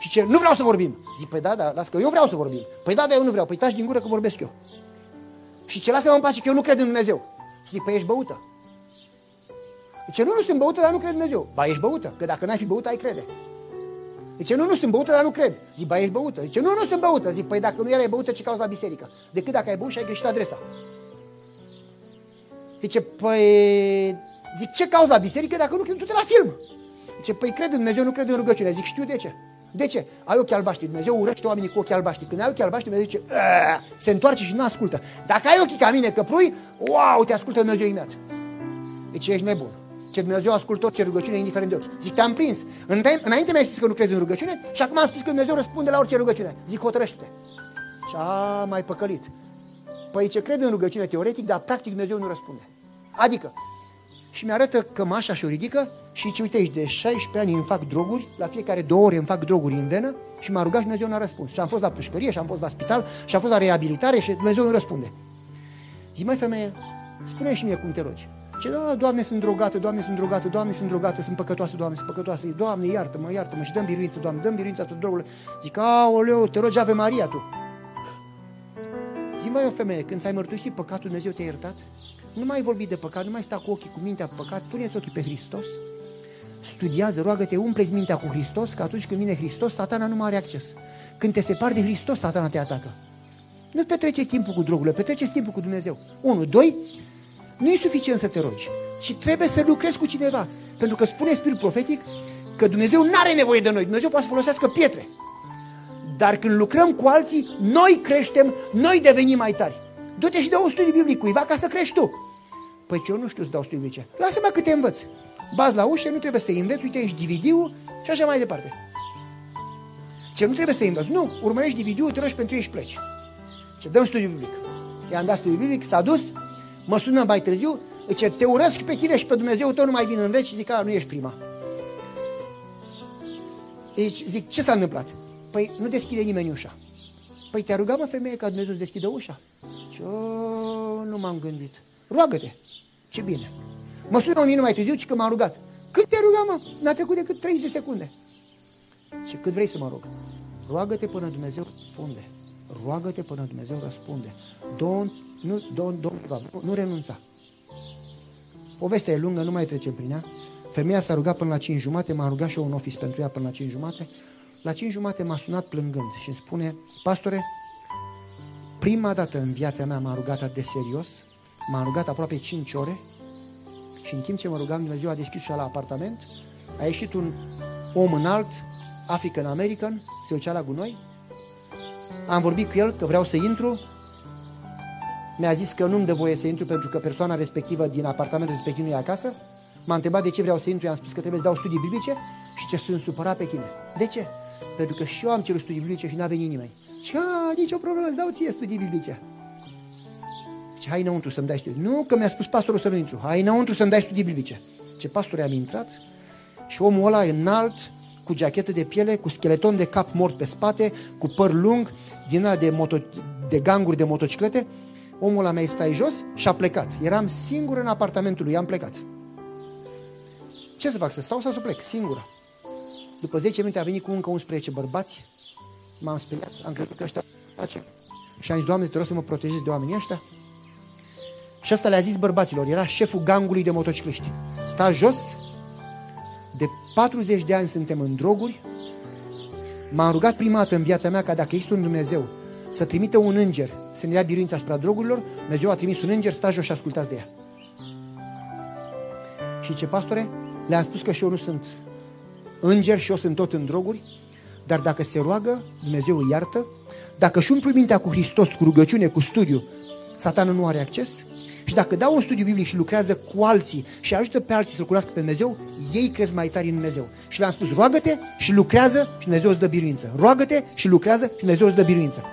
și ce, nu vreau să vorbim. Zic, păi da, da, las că eu vreau să vorbim. Păi da, da, eu nu vreau. Păi taci din gură că vorbesc eu. Și ce lasă-mă în pace că eu nu cred în Dumnezeu. Și zic, păi ești băută. Zice, nu, nu sunt băută, dar nu cred în Dumnezeu. Ba, ești băută, că dacă n-ai fi băută, ai crede. Zice, nu, nu sunt băută, dar nu cred. Zic, ba, ești băută. Zice, nu, nu sunt băută. Zic, păi dacă nu erai băută, ce cauza la biserică? Decât dacă ai băut și ai greșit adresa. Zice, păi, zic, ce cauza la biserică dacă nu cred? Du-te la film. Zice, păi cred în Dumnezeu, nu cred în rugăciune. Zic, știu de ce. De ce? Ai ochi albaștri. Dumnezeu urăște oamenii cu ochi albaștri. Când ai ochi albaștri, Dumnezeu zice, se întoarce și nu ascultă. Dacă ai ochii ca mine căprui, wow, te ascultă Dumnezeu imediat. Deci ești nebun. Ce Dumnezeu ascultă orice rugăciune, indiferent de ochi. Zic, te-am prins. Înainte mi-ai spus că nu crezi în rugăciune și acum am spus că Dumnezeu răspunde la orice rugăciune. Zic, hotărăște-te. Și a mai păcălit. Păi ce cred în rugăciune teoretic, dar practic Dumnezeu nu răspunde. Adică, și mi-arătă cămașa și o ridică și ce uite aici, de 16 ani îmi fac droguri, la fiecare două ore îmi fac droguri în venă și m-a rugat și Dumnezeu n-a răspuns. Și am fost la pușcărie, și am fost la spital, și am fost la reabilitare și Dumnezeu nu răspunde. Zic, mai femeie, spune și mie cum te rogi. Ce, da, Doamne, sunt drogată, Doamne, sunt drogată, Doamne, sunt drogată, sunt păcătoasă, Doamne, sunt păcătoasă. Doamne, iartă-mă, iartă-mă și dăm biruință, Doamne, dăm biruința tu drogul. Zic, aoleu, te rogi Ave Maria tu. Zi mai o femeie, când ți-ai mărturisit păcatul, Dumnezeu te-a iertat? Nu mai vorbi de păcat, nu mai sta cu ochii cu mintea pe păcat, puneți ochii pe Hristos, studiază, roagă-te, umpleți mintea cu Hristos, că atunci când vine Hristos, satana nu mai are acces. Când te separi de Hristos, satana te atacă. Nu petrece timpul cu drogurile, petreceți timpul cu Dumnezeu. Unu, doi, nu e suficient să te rogi, ci trebuie să lucrezi cu cineva. Pentru că spune Spiritul Profetic că Dumnezeu nu are nevoie de noi, Dumnezeu poate să folosească pietre. Dar când lucrăm cu alții, noi creștem, noi devenim mai tari. Du-te și dă un studiu biblic cuiva ca să crești tu. Păi ce eu nu știu să dau studiu biblice. Lasă-mă cât te învăț. Bazi la ușă, nu trebuie să înveți, uite, ești DVD-ul și așa mai departe. Ce nu trebuie să învăți. Nu, urmărești DVD-ul, te rogi pentru ei și pleci. Ce dăm studiu biblic. I-am dat studiu biblic, s-a dus, mă sună mai târziu, zice, te urăsc și pe tine și pe Dumnezeu tău nu mai vin în veci, zic, a, nu ești prima. Deci, zic, ce s-a întâmplat? Păi nu deschide nimeni ușa. Păi te-a rugat, mă, femeie, ca Dumnezeu să deschidă ușa? Și, o, nu m-am gândit. Roagă-te. Ce bine. Mă sună un mai târziu, ci că m-a rugat. Cât te-a rugat, mă? N-a trecut decât 30 secunde. Și cât vrei să mă rog? Roagă-te până Dumnezeu răspunde. Roagă-te până Dumnezeu răspunde. Don't, nu, don't, don't give up. Nu, nu renunța. Povestea e lungă, nu mai trecem prin ea. Femeia s-a rugat până la 5 jumate, m-a rugat și eu un office pentru ea până la 5 jumate. La 5 jumate m-a sunat plângând și îmi spune, pastore, prima dată în viața mea m-a rugat de serios, m-a rugat aproape 5 ore și în timp ce mă rugam, Dumnezeu a deschis și la apartament, a ieșit un om înalt, African American, se ducea la gunoi, am vorbit cu el că vreau să intru, mi-a zis că nu-mi dă voie să intru pentru că persoana respectivă din apartamentul respectiv nu e acasă, m-a întrebat de ce vreau să intru, i-am spus că trebuie să dau studii biblice și ce sunt supărat pe tine. De ce? Pentru că și eu am cerut studii biblice și n-a venit nimeni. Și a, nicio problemă, îți dau ție studii biblice. Și hai înăuntru să-mi dai studii. Nu, că mi-a spus pastorul să nu intru. Hai înăuntru să-mi dai studii biblice. Ce pastor am intrat și omul ăla înalt, cu jachetă de piele, cu scheleton de cap mort pe spate, cu păr lung, din de, moto, de ganguri de motociclete, omul ăla mi-a stai jos și a plecat. Eram singur în apartamentul lui, am plecat. Ce să fac, să stau sau să plec? Singură. După 10 minute a venit cu încă 11 bărbați, m-am speriat, am crezut că ăștia face. Și am zis, Doamne, te rog să mă protejezi de oamenii ăștia? Și asta le-a zis bărbaților, era șeful gangului de motocicliști. Sta jos, de 40 de ani suntem în droguri, m-am rugat prima dată în viața mea ca dacă există un Dumnezeu să trimite un înger să ne dea biruința asupra drogurilor, Dumnezeu a trimis un înger, stați jos și ascultați de ea. Și ce, pastore? Le-am spus că și eu nu sunt înger și eu sunt tot în droguri, dar dacă se roagă, Dumnezeu îi iartă. Dacă și umplu mintea cu Hristos, cu rugăciune, cu studiu, satanul nu are acces. Și dacă dau un studiu biblic și lucrează cu alții și ajută pe alții să-L cunoască pe Dumnezeu, ei cresc mai tari în Dumnezeu. Și le-am spus, roagă-te și lucrează și Dumnezeu îți dă biruință. Roagă-te și lucrează și Dumnezeu îți dă biruință.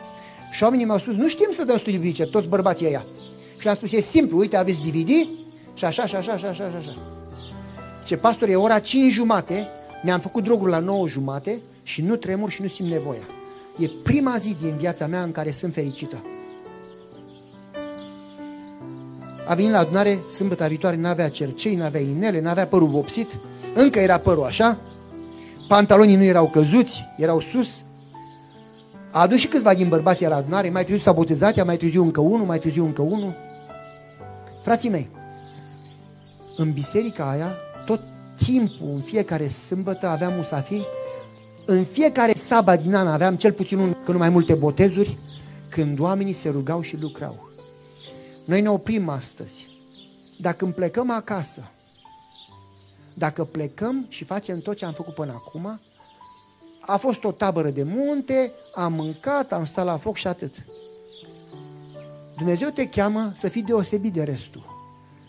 Și oamenii mi-au spus, nu știm să dăm studii biblice, toți bărbații ăia. Și le-am spus, e simplu, uite, aveți DVD și așa, și așa, și așa, și așa. Ce pastor, e ora 5 jumate, mi-am făcut drogul la 9 jumate și nu tremur și nu simt nevoia. E prima zi din viața mea în care sunt fericită. A venit la adunare sâmbătă viitoare, n-avea cercei, n-avea inele, n-avea părul vopsit, încă era părul așa, pantalonii nu erau căzuți, erau sus. A adus și câțiva din bărbații la adunare, mai târziu s-a botezat, mai târziu încă unul, mai târziu încă unul. Frații mei, în biserica aia, tot timpul, în fiecare sâmbătă aveam musafiri, în fiecare sabat din an aveam cel puțin un, că nu mai multe botezuri, când oamenii se rugau și lucrau. Noi ne oprim astăzi. Dacă îmi plecăm acasă, dacă plecăm și facem tot ce am făcut până acum, a fost o tabără de munte, am mâncat, am stat la foc și atât. Dumnezeu te cheamă să fii deosebit de restul.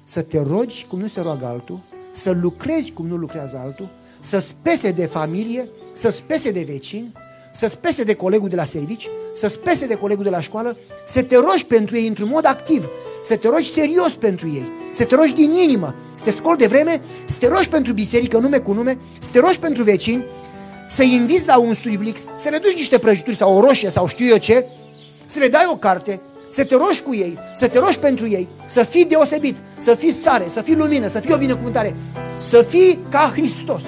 Să te rogi cum nu se roagă altul, să lucrezi cum nu lucrează altul, să spese de familie, să spese de vecini, să spese de colegul de la servici, să spese de colegul de la școală, să te rogi pentru ei într-un mod activ, să te rogi serios pentru ei, să te rogi din inimă, să te scoli de vreme, să te rogi pentru biserică nume cu nume, să te rogi pentru vecini, să-i inviți la un studiu biblic, să le duci niște prăjituri sau o roșie sau știu eu ce, să le dai o carte, să te rogi cu ei, să te rogi pentru ei, să fii deosebit, să fii sare, să fii lumină, să fii o binecuvântare, să fii ca Hristos.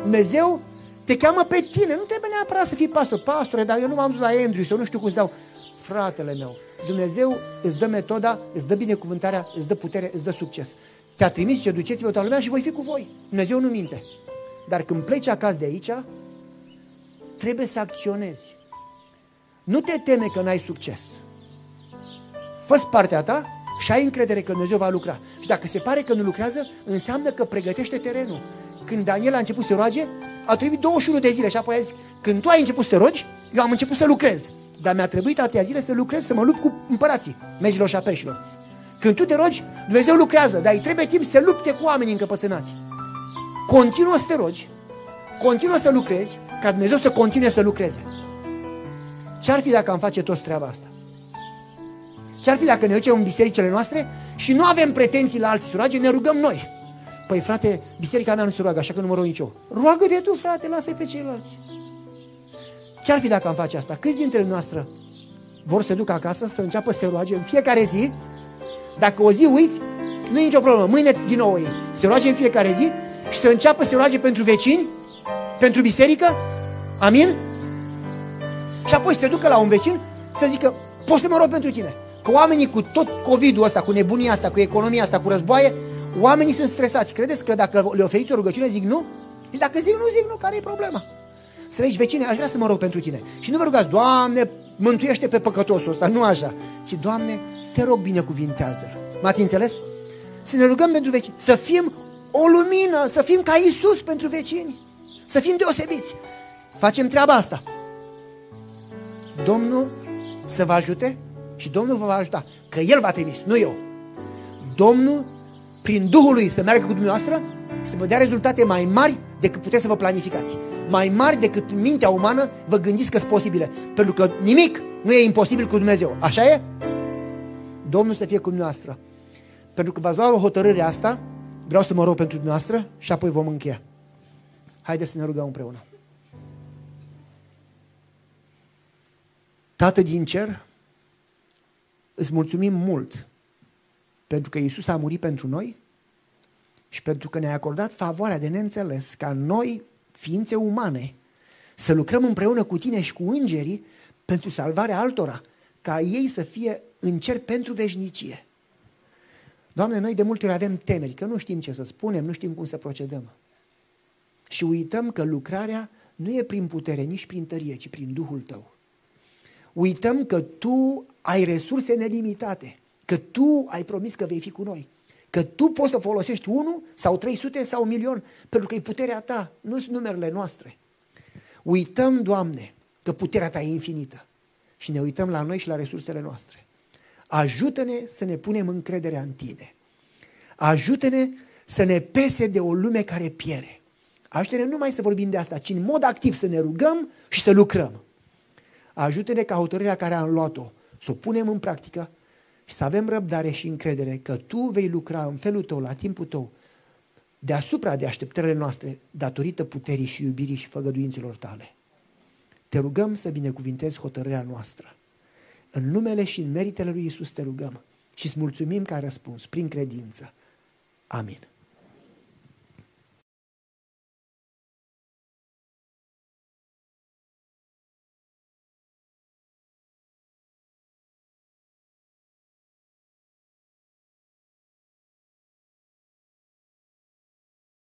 Dumnezeu te cheamă pe tine, nu trebuie neapărat să fii pastor. Pastore, dar eu nu m-am dus la Andrew, eu nu știu cum să dau. Fratele meu, Dumnezeu îți dă metoda, îți dă binecuvântarea, îți dă putere, îți dă succes. Te-a trimis ce duceți pe toată lumea și voi fi cu voi. Dumnezeu nu minte. Dar când pleci acasă de aici, trebuie să acționezi. Nu te teme că n-ai succes. Fă partea ta și ai încredere că Dumnezeu va lucra. Și dacă se pare că nu lucrează, înseamnă că pregătește terenul. Când Daniel a început să roage, a trebuit 21 de zile și apoi a zis, când tu ai început să rogi, eu am început să lucrez. Dar mi-a trebuit atâtea zile să lucrez, să mă lupt cu împărații, megilor și aperșilor. Când tu te rogi, Dumnezeu lucrează, dar îi trebuie timp să lupte cu oamenii încăpățânați. Continuă să te rogi, continuă să lucrezi, ca Dumnezeu să continue să lucreze. Ce-ar fi dacă am face toți treaba asta? Ce-ar fi dacă ne ducem în bisericile noastre și nu avem pretenții la alții să roage, ne rugăm noi. Păi frate, biserica mea nu se roagă, așa că nu mă rog nici eu. Roagă-te tu, frate, lasă-i pe ceilalți. Ce-ar fi dacă am face asta? Câți dintre noastre vor să ducă acasă, să înceapă să se roage în fiecare zi? Dacă o zi uiți, nu e nicio problemă. Mâine din nou ei. Se roage în fiecare zi și să înceapă să se roage pentru vecini, pentru biserică. Amin? Și apoi se ducă la un vecin să zică, poți să mă rog pentru tine. Că oamenii cu tot COVID-ul ăsta, cu nebunia asta, cu economia asta, cu războaie, oamenii sunt stresați. Credeți că dacă le oferiți o rugăciune, zic nu? Și dacă zic nu, zic nu, care e problema? Să zici, vecine, aș vrea să mă rog pentru tine. Și nu vă rugați, Doamne, mântuiește pe păcătosul ăsta, nu așa. Ci, Doamne, te rog binecuvintează-l. M-ați înțeles? Să ne rugăm pentru vecini, să fim o lumină, să fim ca Isus pentru vecini, să fim deosebiți. Facem treaba asta. Domnul să vă ajute și Domnul vă va ajuta, că El va trimis, nu eu. Domnul, prin Duhul Lui, să meargă cu dumneavoastră, să vă dea rezultate mai mari decât puteți să vă planificați. Mai mari decât mintea umană vă gândiți că sunt posibile. Pentru că nimic nu e imposibil cu Dumnezeu. Așa e? Domnul să fie cu dumneavoastră. Pentru că v-ați luat o hotărâre asta, vreau să mă rog pentru dumneavoastră și apoi vom încheia. Haideți să ne rugăm împreună. Tată din cer, îți mulțumim mult pentru că Isus a murit pentru noi și pentru că ne-a acordat favoarea de neînțeles ca noi, ființe umane, să lucrăm împreună cu tine și cu îngerii pentru salvarea altora, ca ei să fie în cer pentru veșnicie. Doamne, noi de multe ori avem temeri, că nu știm ce să spunem, nu știm cum să procedăm. Și uităm că lucrarea nu e prin putere, nici prin tărie, ci prin Duhul Tău. Uităm că Tu ai resurse nelimitate, că Tu ai promis că vei fi cu noi, că Tu poți să folosești unul sau 300 sau un milion, pentru că e puterea Ta, nu sunt numerele noastre. Uităm, Doamne, că puterea Ta e infinită și ne uităm la noi și la resursele noastre. Ajută-ne să ne punem încrederea în Tine. Ajută-ne să ne pese de o lume care piere. Ajută-ne nu mai să vorbim de asta, ci în mod activ să ne rugăm și să lucrăm. Ajută-ne ca hotărârea care am luat-o să o punem în practică și să avem răbdare și încredere că Tu vei lucra în felul Tău, la timpul Tău, deasupra de așteptările noastre, datorită puterii și iubirii și făgăduințelor Tale. Te rugăm să binecuvintezi hotărârea noastră. În numele și în meritele lui Isus te rugăm și îți mulțumim că ai răspuns prin credință. Amin.